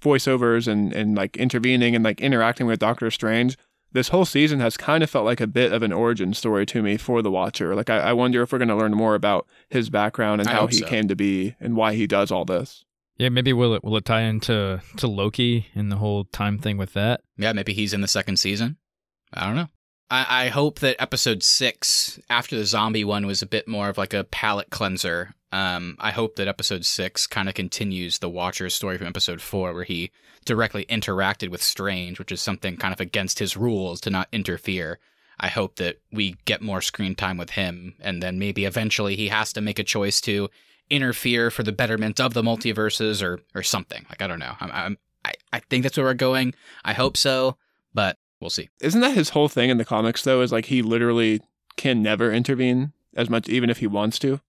[SPEAKER 2] voiceovers and and like intervening and like interacting with doctor strange this whole season has kind of felt like a bit of an origin story to me for the watcher like i, I wonder if we're going to learn more about his background and
[SPEAKER 1] I
[SPEAKER 2] how he
[SPEAKER 1] so.
[SPEAKER 2] came to be and why he does all this
[SPEAKER 3] Yeah, maybe will it will it tie into to Loki and the whole time thing with that?
[SPEAKER 1] Yeah, maybe he's in the second season. I don't know. I, I hope that episode six, after the zombie one, was a bit more of like a palate cleanser Um, I hope that episode six kind of continues the Watcher's story from episode four, where he directly interacted with Strange, which is something kind of against his rules to not interfere. I hope that we get more screen time with him, and then maybe eventually he has to make a choice to interfere for the betterment of the multiverses or or something. Like I don't know. I'm, I'm I I think that's where we're going. I hope so, but we'll see.
[SPEAKER 2] Isn't that his whole thing in the comics though? Is like he literally can never intervene as much, even if he wants to.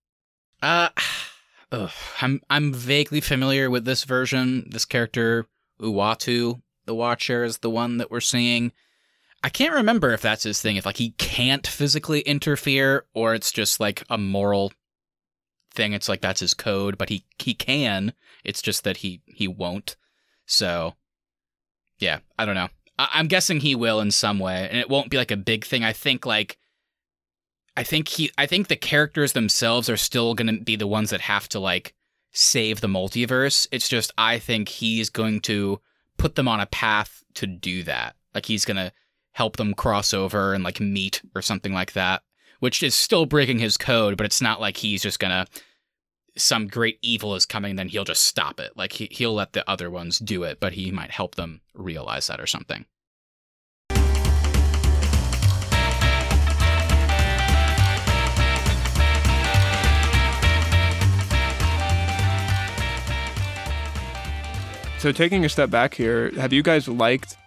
[SPEAKER 1] Uh, ugh, I'm I'm vaguely familiar with this version. This character Uatu, the Watcher, is the one that we're seeing. I can't remember if that's his thing. If like he can't physically interfere, or it's just like a moral thing. It's like that's his code, but he he can. It's just that he he won't. So, yeah, I don't know. I, I'm guessing he will in some way, and it won't be like a big thing. I think like I think he I think the characters themselves are still going to be the ones that have to like save the multiverse. It's just I think he's going to put them on a path to do that. Like he's going to help them cross over and like meet or something like that, which is still breaking his code, but it's not like he's just to some great evil is coming then he'll just stop it. Like he he'll let the other ones do it, but he might help them realize that or something.
[SPEAKER 2] So taking a step back here, have you guys liked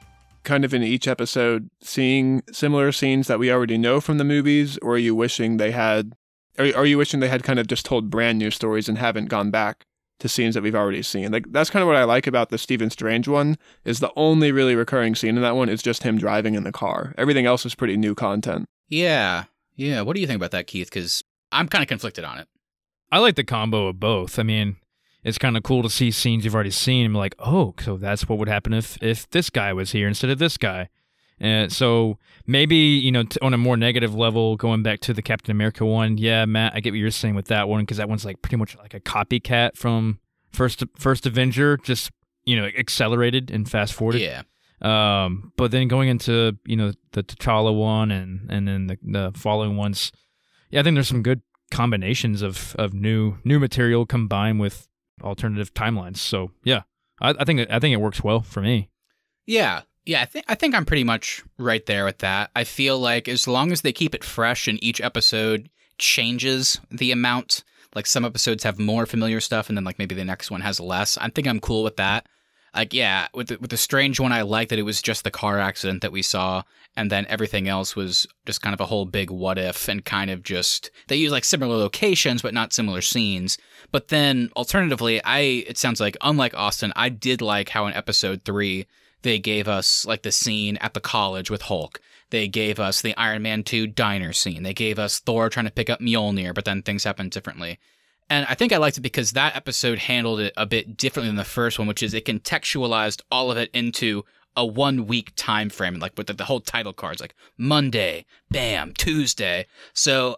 [SPEAKER 2] kind of in each episode seeing similar scenes that we already know from the movies, or are you wishing they had are, are you wishing they had kind of just told brand new stories and haven't gone back to scenes that we've already seen? Like that's kind of what I like about the Stephen Strange one is the only really recurring scene in that one is just him driving in the car. Everything else is pretty new content.
[SPEAKER 1] Yeah. Yeah, what do you think about that Keith cuz I'm kind of conflicted on it.
[SPEAKER 3] I like the combo of both. I mean, it's kind of cool to see scenes you've already seen and be like, oh, so that's what would happen if if this guy was here instead of this guy. And so maybe you know t- on a more negative level, going back to the Captain America one, yeah, Matt, I get what you're saying with that one because that one's like pretty much like a copycat from first first Avenger, just you know accelerated and fast forwarded.
[SPEAKER 1] Yeah.
[SPEAKER 3] Um, but then going into you know the T'Challa one and and then the the following ones, yeah, I think there's some good combinations of of new new material combined with alternative timelines. So yeah, I, I think I think it works well for me.
[SPEAKER 1] Yeah. Yeah, I think I think I'm pretty much right there with that. I feel like as long as they keep it fresh and each episode changes the amount, like some episodes have more familiar stuff and then like maybe the next one has less. I think I'm cool with that. Like yeah, with the, with the strange one I like that it was just the car accident that we saw and then everything else was just kind of a whole big what if and kind of just they use like similar locations but not similar scenes. But then alternatively, I it sounds like unlike Austin, I did like how in episode 3 they gave us like the scene at the college with Hulk. They gave us the Iron Man 2 diner scene. They gave us Thor trying to pick up Mjolnir, but then things happened differently. And I think I liked it because that episode handled it a bit differently than the first one, which is it contextualized all of it into a one week time frame, like with the, the whole title cards, like Monday, bam, Tuesday. So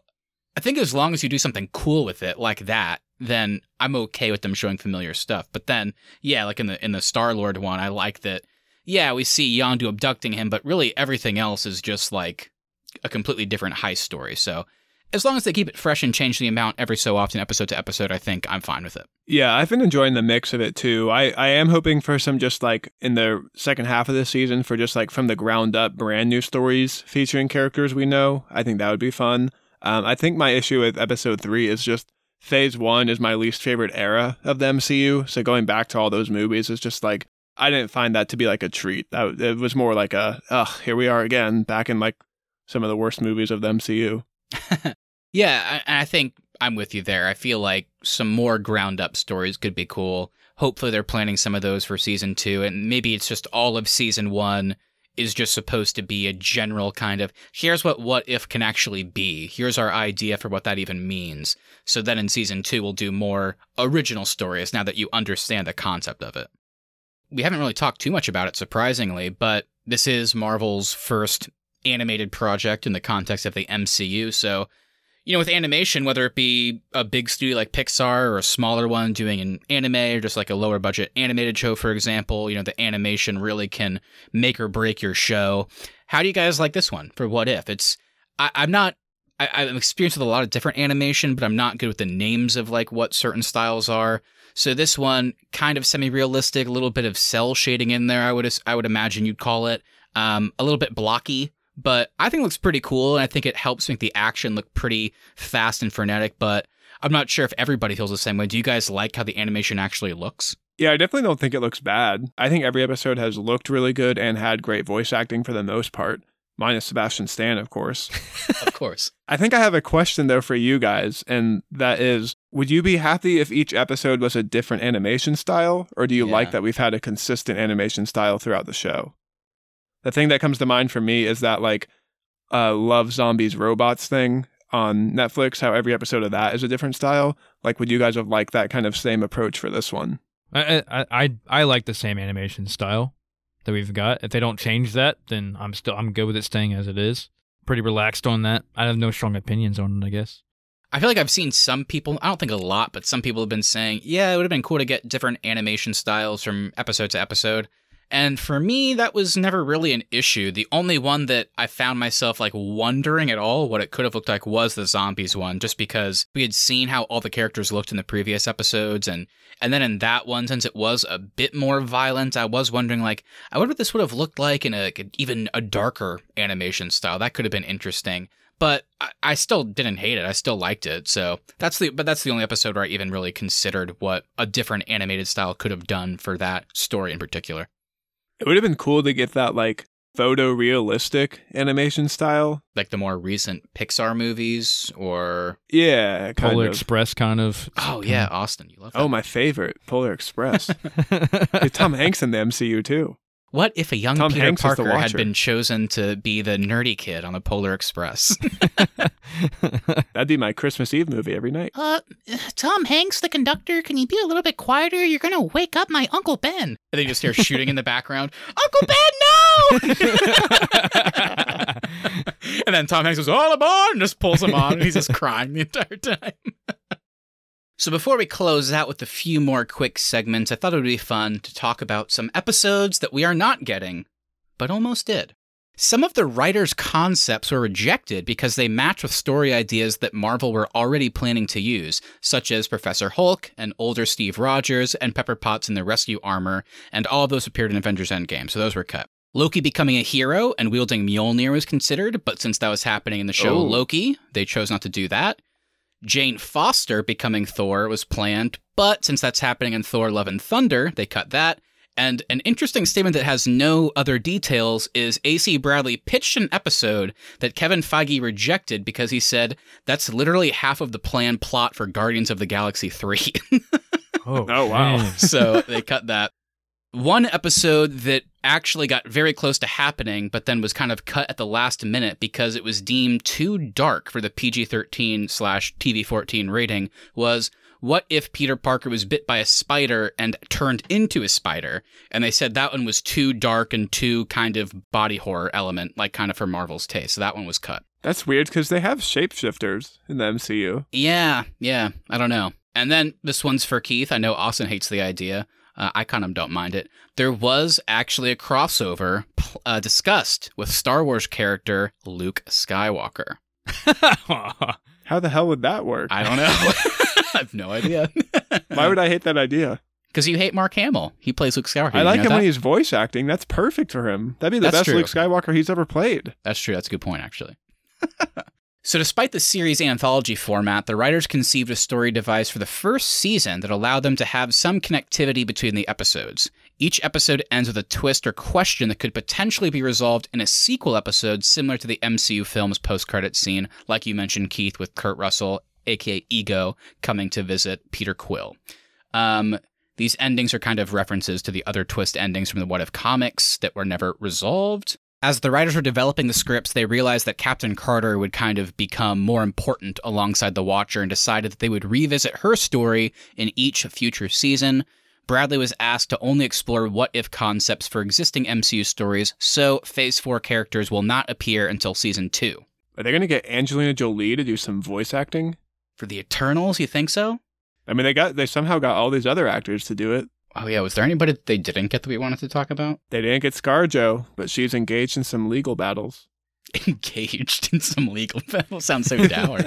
[SPEAKER 1] I think as long as you do something cool with it like that, then I'm okay with them showing familiar stuff. But then, yeah, like in the in the Star Lord one, I like that yeah, we see Yondu abducting him, but really everything else is just like a completely different heist story. So as long as they keep it fresh and change the amount every so often, episode to episode, I think I'm fine with it.
[SPEAKER 2] Yeah, I've been enjoying the mix of it too. I, I am hoping for some just like in the second half of the season for just like from the ground up brand new stories featuring characters we know. I think that would be fun. Um, I think my issue with episode three is just phase one is my least favorite era of the MCU. So going back to all those movies is just like I didn't find that to be like a treat. That it was more like a, ugh, here we are again, back in like some of the worst movies of the MCU.
[SPEAKER 1] yeah, I, I think I'm with you there. I feel like some more ground up stories could be cool. Hopefully, they're planning some of those for season two, and maybe it's just all of season one is just supposed to be a general kind of here's what what if can actually be. Here's our idea for what that even means. So then in season two, we'll do more original stories now that you understand the concept of it we haven't really talked too much about it, surprisingly, but this is Marvel's first animated project in the context of the MCU. So, you know, with animation, whether it be a big studio like Pixar or a smaller one doing an anime or just like a lower budget animated show, for example, you know, the animation really can make or break your show. How do you guys like this one for What If? It's, I, I'm not I, I'm experienced with a lot of different animation, but I'm not good with the names of like what certain styles are. So this one, kind of semi-realistic, a little bit of cel shading in there. I would I would imagine you'd call it um, a little bit blocky, but I think it looks pretty cool, and I think it helps make the action look pretty fast and frenetic. But I'm not sure if everybody feels the same way. Do you guys like how the animation actually looks?
[SPEAKER 2] Yeah, I definitely don't think it looks bad. I think every episode has looked really good and had great voice acting for the most part, minus Sebastian Stan, of course.
[SPEAKER 1] of course.
[SPEAKER 2] I think I have a question though for you guys, and that is would you be happy if each episode was a different animation style, or do you
[SPEAKER 1] Yeah.
[SPEAKER 2] like that we've had a consistent animation style throughout the show? The thing that comes to mind for me is that like uh Love Zombies Robots thing on Netflix, how every episode of that is a different style. Like would you guys have liked that kind of same approach for this one?
[SPEAKER 3] I, I I I like the same animation style that we've got. If they don't change that, then I'm still I'm good with it staying as it is. Pretty relaxed on that. I have no strong opinions on it. I guess.
[SPEAKER 1] I feel like I've seen some people, I don't think a lot, but some people have been saying, yeah, it would have been cool to get different animation styles from episode to episode. And for me, that was never really an issue. The only one that I found myself like wondering at all what it could have looked like was the zombies one, just because we had seen how all the characters looked in the previous episodes. And, and then in that one, since it was a bit more violent, I was wondering like, I wonder what this would have looked like in a like, even a darker animation style. That could have been interesting but I, I still didn't hate it. I still liked it. So that's the but that's the only episode where I even really considered what a different animated style could have done for that story in particular.
[SPEAKER 2] It would have been cool to get that like photorealistic animation style.
[SPEAKER 1] Like the more recent Pixar movies, or
[SPEAKER 2] Yeah, kind
[SPEAKER 3] Polar
[SPEAKER 2] of.
[SPEAKER 3] Express kind of.
[SPEAKER 1] oh yeah, Austin, you love oh, that.
[SPEAKER 2] Oh, my favorite, Polar Express. Hey, Tom Hanks in the MCU too.
[SPEAKER 1] What if a young
[SPEAKER 2] Tom
[SPEAKER 1] Peter
[SPEAKER 2] Hanks
[SPEAKER 1] Parker had been chosen to be the nerdy kid on the Polar Express?
[SPEAKER 2] That'd be my Christmas Eve movie every night.
[SPEAKER 1] uh, Tom Hanks, the conductor, can you be a little bit quieter? You're gonna wake up my Uncle Ben. And then you just hear shooting in the background. Uncle Ben, no! and then Tom Hanks goes, all aboard, and just pulls him on, and he's just crying the entire time. So before we close out with a few more quick segments, I thought it would be fun to talk about some episodes that we are not getting, but almost did. Some of the writers' concepts were rejected because they match with story ideas that Marvel were already planning to use, such as Professor Hulk, and older Steve Rogers, and Pepper Potts in the rescue armor, and all of those appeared in Avengers Endgame, so those were cut. Loki becoming a hero and wielding Mjolnir was considered, but since that was happening in the show
[SPEAKER 2] Oh.
[SPEAKER 1] Loki, they chose not to do that. Jane Foster becoming Thor was planned, but since that's happening in Thor Love and Thunder, they cut that. And an interesting statement that has no other details is AC Bradley pitched an episode that Kevin Feige rejected because he said that's literally half of the planned plot for Guardians of the Galaxy 3.
[SPEAKER 3] oh,
[SPEAKER 2] Oh, wow.
[SPEAKER 1] so they cut that. One episode that actually got very close to happening, but then was kind of cut at the last minute because it was deemed too dark for the PG 13 slash TV 14 rating was what if Peter Parker was bit by a spider and turned into a spider? And they said that one was too dark and too kind of body horror element, like kind of for Marvel's taste. So that one was cut.
[SPEAKER 2] That's weird because they have shapeshifters in the MCU.
[SPEAKER 1] Yeah, yeah, I don't know. And then this one's for Keith. I know Austin hates the idea. Uh, I kind of don't mind it. There was actually a crossover uh, discussed with Star Wars character Luke Skywalker.
[SPEAKER 2] How the hell would that work?
[SPEAKER 1] I don't know. I have no idea.
[SPEAKER 2] Why would I hate that idea?
[SPEAKER 1] Because you hate Mark Hamill. He plays Luke Skywalker.
[SPEAKER 2] I
[SPEAKER 1] You
[SPEAKER 2] like
[SPEAKER 1] know
[SPEAKER 2] him
[SPEAKER 1] that?
[SPEAKER 2] when he's voice acting. That's perfect for him. That'd be the
[SPEAKER 1] That's
[SPEAKER 2] best
[SPEAKER 1] true.
[SPEAKER 2] Luke Skywalker he's ever played.
[SPEAKER 1] That's true. That's a good point, actually. So, despite the series anthology format, the writers conceived a story device for the first season that allowed them to have some connectivity between the episodes. Each episode ends with a twist or question that could potentially be resolved in a sequel episode similar to the MCU film's post credit scene, like you mentioned, Keith, with Kurt Russell, aka Ego, coming to visit Peter Quill. Um, these endings are kind of references to the other twist endings from the What If comics that were never resolved. As the writers were developing the scripts, they realized that Captain Carter would kind of become more important alongside the Watcher and decided that they would revisit her story in each future season. Bradley was asked to only explore what if concepts for existing MCU stories, so Phase 4 characters will not appear until season 2.
[SPEAKER 2] Are they going to get Angelina Jolie to do some voice acting?
[SPEAKER 1] For the Eternals, you think so?
[SPEAKER 2] I mean, they got they somehow got all these other actors to do it.
[SPEAKER 1] Oh, yeah, was there anybody that they didn't get that we wanted to talk about?
[SPEAKER 2] They didn't get ScarJo, but she's engaged in some legal battles.
[SPEAKER 1] engaged in some legal battle. Sounds so dour.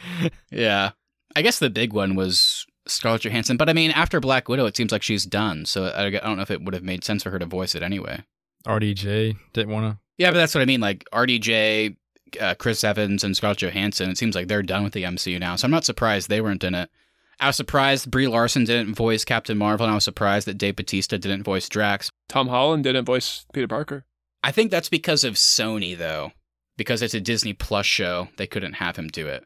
[SPEAKER 1] yeah. I guess the big one was Scarlett Johansson, but I mean, after Black Widow, it seems like she's done. So I, I don't know if it would have made sense for her to voice it anyway.
[SPEAKER 3] RDJ didn't want to.
[SPEAKER 1] Yeah, but that's what I mean. Like RDJ, uh, Chris Evans, and Scarlett Johansson. It seems like they're done with the MCU now. So I'm not surprised they weren't in it. I was surprised Brie Larson didn't voice Captain Marvel, and I was surprised that Dave Bautista didn't voice Drax.
[SPEAKER 2] Tom Holland didn't voice Peter Parker.
[SPEAKER 1] I think that's because of Sony, though, because it's a Disney Plus show. They couldn't have him do it.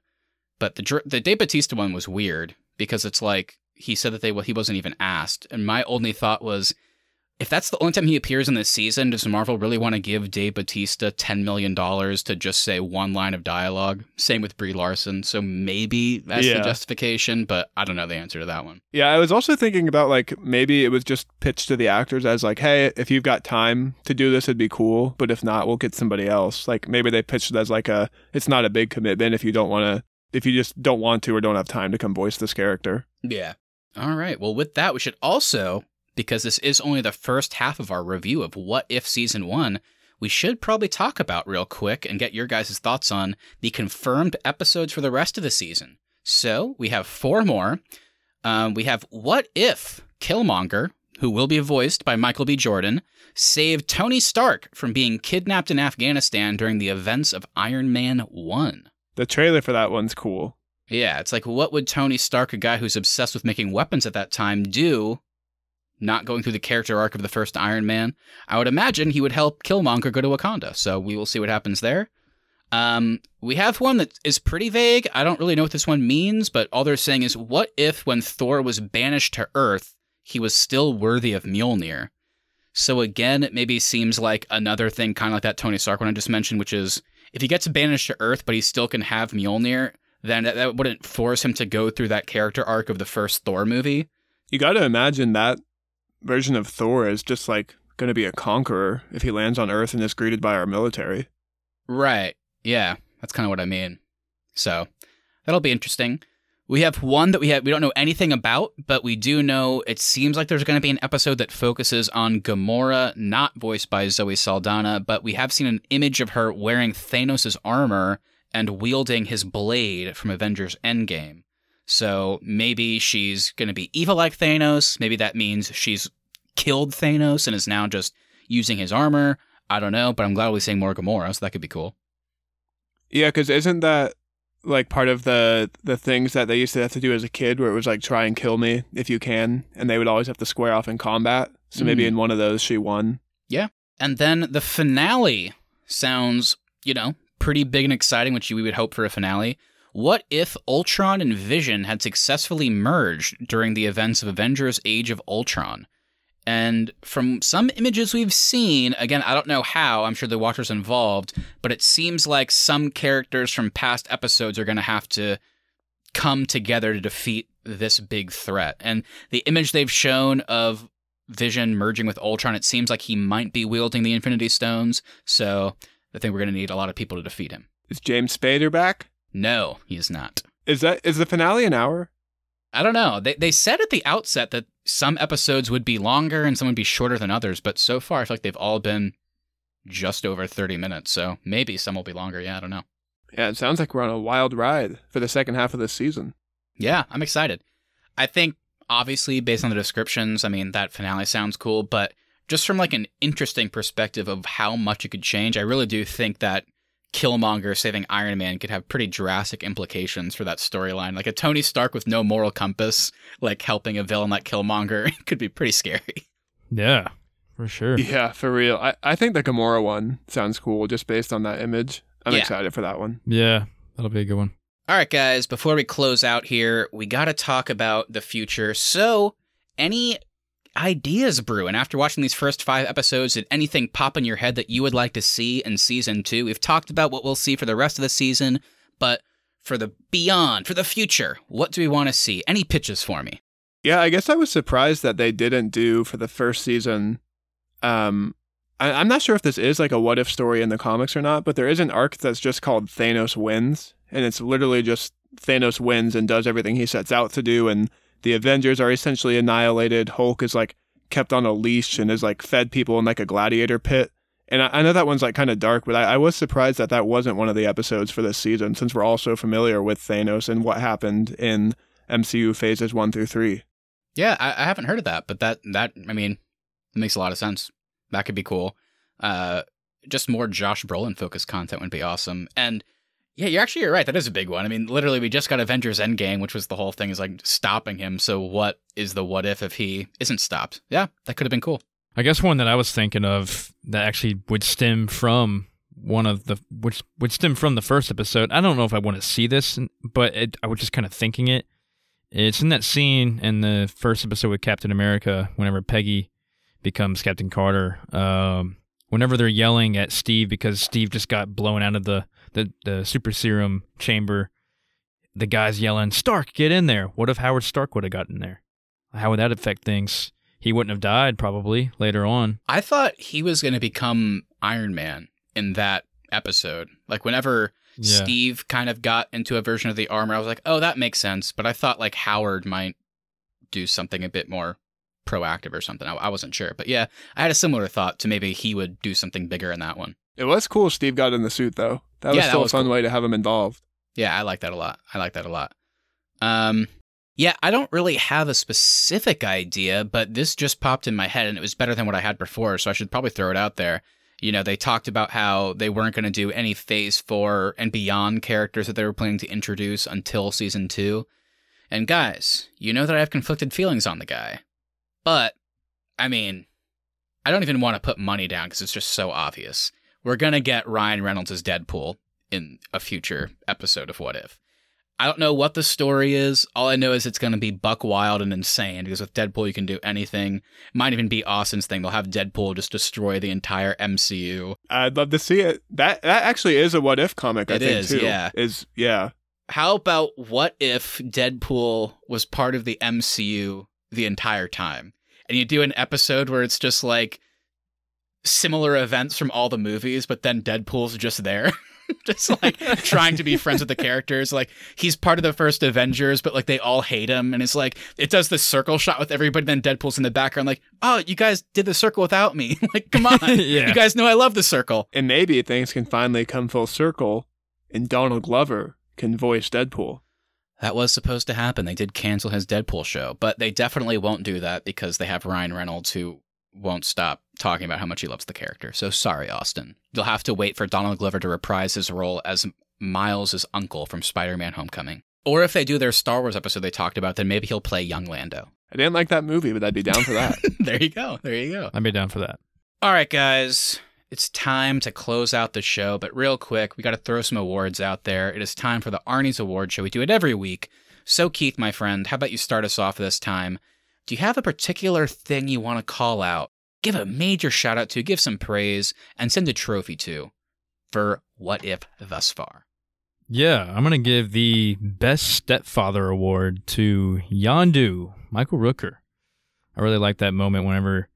[SPEAKER 1] But the the Dave Bautista one was weird because it's like he said that they well, he wasn't even asked, and my only thought was if that's the only time he appears in this season, does Marvel really want to give Dave Bautista $10 million to just say one line of dialogue? Same with Brie Larson. So maybe that's
[SPEAKER 2] Yeah.
[SPEAKER 1] the justification, but I don't know the answer to that one.
[SPEAKER 2] Yeah, I was also thinking about like maybe it was just pitched to the actors as like, hey, if you've got time to do this, it'd be cool. But if not, we'll get somebody else. Like maybe they pitched it as like a, it's not a big commitment if you don't want to, if you just don't want to or don't have time to come voice this character.
[SPEAKER 1] Yeah. All right. Well, with that, we should also, because this is only the first half of our review of What If Season 1, we should probably talk about real quick and get your guys' thoughts on the confirmed episodes for the rest of the season. So we have four more. Um, we have What If Killmonger, who will be voiced by Michael B. Jordan, saved Tony Stark from being kidnapped in Afghanistan during the events of Iron Man 1.
[SPEAKER 2] The trailer for that one's cool.
[SPEAKER 1] Yeah, it's like what would Tony Stark, a guy who's obsessed with making weapons at that time, do? Not going through the character arc of the first Iron Man. I would imagine he would help Killmonger go to Wakanda. So we will see what happens there. Um, we have one that is pretty vague. I don't really know what this one means, but all they're saying is, what if when Thor was banished to Earth, he was still worthy of Mjolnir? So again, it maybe seems like another thing, kind of like that Tony Stark one I just mentioned, which is if he gets banished to Earth, but he still can have Mjolnir, then that, that wouldn't force him to go through that character arc of the first Thor movie.
[SPEAKER 2] You got to imagine that version of Thor is just like going to be a conqueror if he lands on Earth and is greeted by our military.
[SPEAKER 1] Right. Yeah, that's kind of what I mean. So that'll be interesting. We have one that we have we don't know anything about, but we do know it seems like there's going to be an episode that focuses on Gamora, not voiced by Zoe Saldana, but we have seen an image of her wearing Thanos' armor and wielding his blade from Avengers Endgame. So maybe she's going to be evil like Thanos. Maybe that means she's killed Thanos and is now just using his armor. I don't know, but I'm glad we're seeing more Gamora, so that could be cool.
[SPEAKER 2] Yeah, because isn't that like part of the the things that they used to have to do as a kid, where it was like try and kill me if you can, and they would always have to square off in combat. So maybe
[SPEAKER 1] Mhm.
[SPEAKER 2] in one of those she won.
[SPEAKER 1] Yeah, and then the finale sounds, you know, pretty big and exciting, which we would hope for a finale. What if Ultron and Vision had successfully merged during the events of Avengers Age of Ultron? And from some images we've seen, again, I don't know how, I'm sure the watchers involved, but it seems like some characters from past episodes are going to have to come together to defeat this big threat. And the image they've shown of Vision merging with Ultron, it seems like he might be wielding the Infinity Stones. So I think we're going to need a lot of people to defeat him.
[SPEAKER 2] Is James Spader back?
[SPEAKER 1] No, he is not.
[SPEAKER 2] Is that is the finale an hour?
[SPEAKER 1] I don't know. They they said at the outset that some episodes would be longer and some would be shorter than others, but so far I feel like they've all been just over 30 minutes. So maybe some will be longer. Yeah, I don't know.
[SPEAKER 2] Yeah, it sounds like we're on a wild ride for the second half of this season.
[SPEAKER 1] Yeah, I'm excited. I think obviously based on the descriptions, I mean that finale sounds cool, but just from like an interesting perspective of how much it could change, I really do think that Killmonger saving Iron Man could have pretty drastic implications for that storyline. Like a Tony Stark with no moral compass, like helping a villain like Killmonger could be pretty scary.
[SPEAKER 3] Yeah, for sure.
[SPEAKER 2] Yeah, for real. I, I think the Gamora one sounds cool just based on that image. I'm
[SPEAKER 1] Yeah.
[SPEAKER 2] excited for that one.
[SPEAKER 3] Yeah, that'll be a good one.
[SPEAKER 1] All right, guys, before we close out here, we got to talk about the future. So, any ideas brewing after watching these first five episodes? Did anything pop in your head that you would like to see in season two? We've talked about what we'll see for the rest of the season, but for the beyond, for the future, what do we want to see? Any pitches for me?
[SPEAKER 2] Yeah, I guess I was surprised that they didn't do for the first season. Um, I, I'm not sure if this is like a what if story in the comics or not, but there is an arc that's just called Thanos Wins, and it's literally just Thanos wins and does everything he sets out to do, and the Avengers are essentially annihilated. Hulk is like kept on a leash and is like fed people in like a gladiator pit, And I, I know that one's like kind of dark, but I, I was surprised that that wasn't one of the episodes for this season, since we're all so familiar with Thanos and what happened in MCU phases one through three.
[SPEAKER 1] Yeah, I, I haven't heard of that, but that that I mean, it makes a lot of sense. That could be cool. Uh, just more Josh Brolin focused content would be awesome. And yeah, you're actually you're right. That is a big one. I mean, literally, we just got Avengers Endgame, which was the whole thing is like stopping him. So what is the what if if he isn't stopped? Yeah, that could have been cool.
[SPEAKER 3] I guess one that I was thinking of that actually would stem from one of the which would stem from the first episode. I don't know if I want to see this, but it, I was just kind of thinking it. It's in that scene in the first episode with Captain America, whenever Peggy becomes Captain Carter. Um, whenever they're yelling at Steve because Steve just got blown out of the, the, the super serum chamber, the guy's yelling, Stark, get in there. What if Howard Stark would have gotten there? How would that affect things? He wouldn't have died probably later on.
[SPEAKER 1] I thought he was going to become Iron Man in that episode. Like whenever
[SPEAKER 3] Yeah.
[SPEAKER 1] Steve kind of got into a version of the armor, I was like, "Oh, that makes sense." But I thought like Howard might do something a bit more proactive or something. I, I wasn't sure, but yeah, I had a similar thought to maybe he would do something bigger in that one.
[SPEAKER 2] It was cool Steve got in the suit, though. That was
[SPEAKER 1] Yeah, that
[SPEAKER 2] still
[SPEAKER 1] was
[SPEAKER 2] a fun
[SPEAKER 1] cool.
[SPEAKER 2] way to have him involved.
[SPEAKER 1] Yeah, I like that a lot. I like that a lot. Um, yeah, I don't really have a specific idea, but this just popped in my head and it was better than what I had before, so I should probably throw it out there. You know, they talked about how they weren't going to do any phase four and beyond characters that they were planning to introduce until season two. And guys, you know that I have conflicted feelings on the guy. But, I mean, I don't even want to put money down because it's just so obvious. We're going to get Ryan Reynolds as Deadpool in a future episode of What If. I don't know what the story is. All I know is it's going to be buck wild and insane because with Deadpool you can do anything. It might even be Austin's thing. They'll have Deadpool just destroy the entire MCU.
[SPEAKER 2] I'd love to see it. That that actually is a what if comic. I
[SPEAKER 1] It
[SPEAKER 2] think
[SPEAKER 1] is,
[SPEAKER 2] too.
[SPEAKER 1] yeah.
[SPEAKER 2] Is yeah.
[SPEAKER 1] How about what if Deadpool was part of the MCU the entire time? And you do an episode where it's just like similar events from all the movies, but then Deadpool's just there. just like trying to be friends with the characters. Like he's part of the first Avengers, but like they all hate him. And it's like it does the circle shot with everybody, then Deadpool's in the background, like, oh, you guys did the circle without me. like, come on.
[SPEAKER 3] Yeah.
[SPEAKER 1] You guys know I love the circle.
[SPEAKER 2] And maybe things can finally come full circle, and Donald Glover can voice Deadpool.
[SPEAKER 1] That was supposed to happen. They did cancel his Deadpool show, but they definitely won't do that because they have Ryan Reynolds who won't stop talking about how much he loves the character. So sorry, Austin. You'll have to wait for Donald Glover to reprise his role as Miles' uncle from Spider Man Homecoming. Or if they do their Star Wars episode they talked about, then maybe he'll play young Lando.
[SPEAKER 2] I didn't like that movie, but I'd be down for that.
[SPEAKER 1] there you go. There you go.
[SPEAKER 3] I'd be down for that.
[SPEAKER 1] All right, guys. It's time to close out the show, but real quick, we got to throw some awards out there. It is time for the Arnie's Award Show. We do it every week. So, Keith, my friend, how about you start us off this time? Do you have a particular thing you want to call out, give a major shout out to, give some praise, and send a trophy to for What If thus far?
[SPEAKER 3] Yeah, I'm gonna give the best stepfather award to Yondu, Michael Rooker. I really like that moment whenever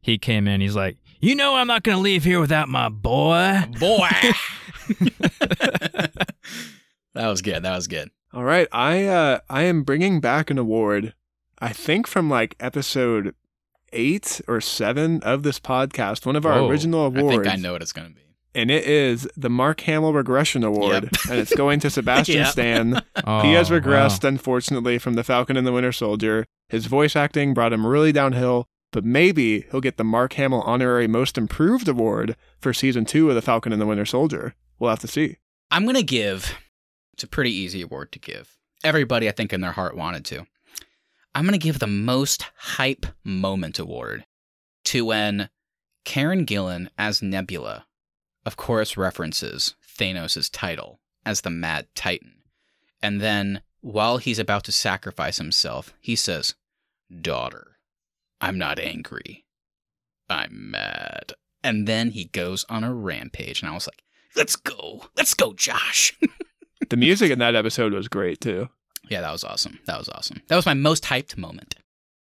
[SPEAKER 3] he came in. He's like, "You know, I'm not gonna leave here without my boy."
[SPEAKER 1] Boy! that was good. That was good.
[SPEAKER 2] All right, I uh I am bringing back an award. I think from like episode eight or seven of this podcast, one of our
[SPEAKER 3] Whoa.
[SPEAKER 2] original
[SPEAKER 1] I
[SPEAKER 2] awards,
[SPEAKER 1] think I know what it's going to be.
[SPEAKER 2] and it is the Mark Hamill Regression Award,
[SPEAKER 1] Yep.
[SPEAKER 2] and it's going to Sebastian
[SPEAKER 1] Yep.
[SPEAKER 2] Stan.
[SPEAKER 3] Oh,
[SPEAKER 2] he has oh,
[SPEAKER 3] wow.
[SPEAKER 2] regressed, unfortunately, from the Falcon and the Winter Soldier. His voice acting brought him really downhill, but maybe he'll get the Mark Hamill Honorary Most Improved Award for season two of the Falcon and the Winter Soldier. We'll have to see.
[SPEAKER 1] I'm going to give, it's a pretty easy award to give. Everybody, I think, in their heart wanted to. I'm going to give the most hype moment award to when Karen Gillan as Nebula, of course, references Thanos' title as the Mad Titan. And then, while he's about to sacrifice himself, he says, Daughter, I'm not angry. I'm mad. And then he goes on a rampage. And I was like, Let's go. Let's go, Josh.
[SPEAKER 2] The music in that episode was great too.
[SPEAKER 1] Yeah, that was awesome. That was awesome. That was my most hyped moment.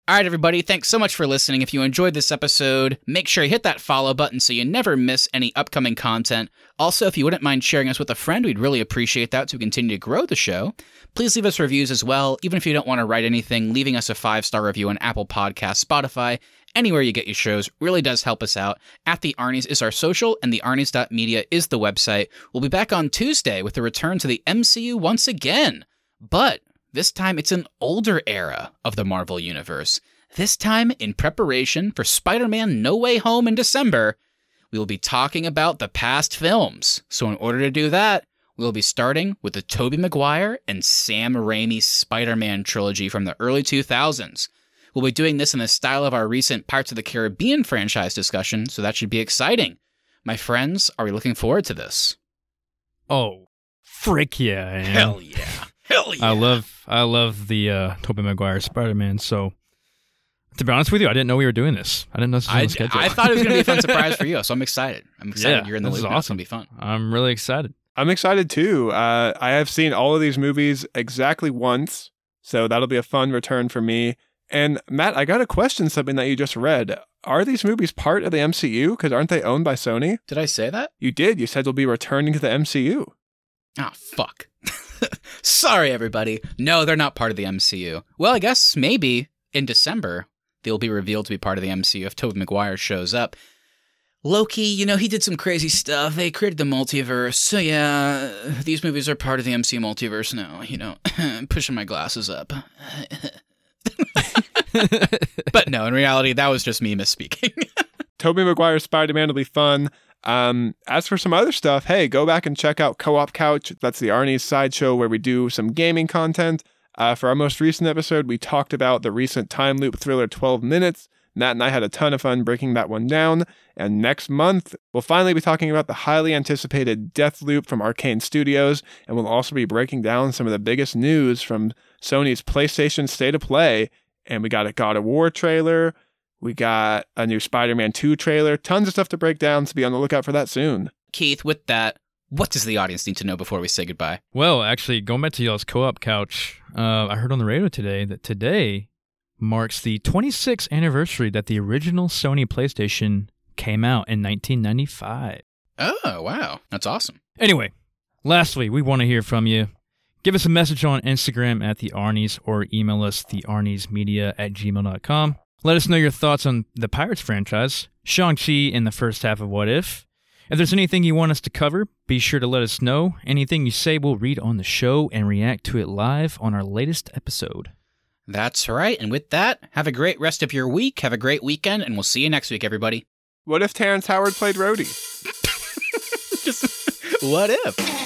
[SPEAKER 1] All right, everybody, thanks so much for listening. If you enjoyed this episode, make sure you hit that follow button so you never miss any upcoming content. Also, if you wouldn't mind sharing us with a friend, we'd really appreciate that to continue to grow the show. Please leave us reviews as well. Even if you don't want to write anything, leaving us a five star review on Apple Podcasts, Spotify, anywhere you get your shows really does help us out. At the Arnie's is our social, and the Arnie's.media is the website. We'll be back on Tuesday with the return to the MCU once again. But this time it's an older era of the Marvel Universe. This time, in preparation for Spider Man No Way Home in December, we will be talking about the past films. So, in order to do that, we'll be starting with the Tobey Maguire and Sam Raimi Spider Man trilogy from the early 2000s. We'll be doing this in the style of our recent Pirates of the Caribbean franchise discussion, so that should be exciting. My friends, are we looking forward to this?
[SPEAKER 3] Oh, frick yeah!
[SPEAKER 1] Hell yeah. Hell yeah.
[SPEAKER 3] I love I love the uh, Tobey Maguire Spider Man. So to be honest with you, I didn't know we were doing this. I didn't know this was on
[SPEAKER 1] I,
[SPEAKER 3] the schedule.
[SPEAKER 1] I thought it was going to be a fun surprise for you, so I'm excited. I'm excited
[SPEAKER 3] Yeah,
[SPEAKER 1] you're in the
[SPEAKER 3] this
[SPEAKER 1] loop.
[SPEAKER 3] is
[SPEAKER 1] now. It's
[SPEAKER 3] awesome.
[SPEAKER 1] going to be fun.
[SPEAKER 3] I'm really excited.
[SPEAKER 2] I'm excited too. Uh, I have seen all of these movies exactly once, so that'll be a fun return for me. And Matt, I got a question something that you just read. Are these movies part of the MCU? Because aren't they owned by Sony?
[SPEAKER 1] Did I say that?
[SPEAKER 2] You did. You said they'll be returning to the MCU.
[SPEAKER 1] Ah, fuck. Sorry, everybody. No, they're not part of the MCU. Well, I guess maybe in December they'll be revealed to be part of the MCU if Tobey Maguire shows up. Loki, you know, he did some crazy stuff. They created the multiverse. So, yeah, these movies are part of the MCU multiverse now. You know, pushing my glasses up. but no, in reality, that was just me misspeaking.
[SPEAKER 2] Tobey Maguire Spider Man will be fun. Um, as for some other stuff, hey, go back and check out Co op Couch. That's the Arnie's sideshow where we do some gaming content. Uh, for our most recent episode, we talked about the recent time loop thriller 12 Minutes. Matt and I had a ton of fun breaking that one down. And next month, we'll finally be talking about the highly anticipated Deathloop from Arkane Studios. And we'll also be breaking down some of the biggest news from Sony's PlayStation State of Play. And we got a God of War trailer. We got a new Spider Man 2 trailer. Tons of stuff to break down, so be on the lookout for that soon.
[SPEAKER 1] Keith, with that, what does the audience need to know before we say goodbye?
[SPEAKER 3] Well, actually, going back to y'all's co-op couch, uh, I heard on the radio today that today marks the 26th anniversary that the original Sony PlayStation came out in 1995.
[SPEAKER 1] Oh, wow. That's awesome.
[SPEAKER 3] Anyway, lastly, we want to hear from you. Give us a message on Instagram at the Arnies or email us thearniesmedia at gmail.com. Let us know your thoughts on the Pirates franchise, Shang-Chi in the first half of What If. If there's anything you want us to cover, be sure to let us know. Anything you say, we'll read on the show and react to it live on our latest episode.
[SPEAKER 1] That's right. And with that, have a great rest of your week. Have a great weekend, and we'll see you next week, everybody.
[SPEAKER 2] What if Terrence Howard played Rhodey?
[SPEAKER 1] Just what if?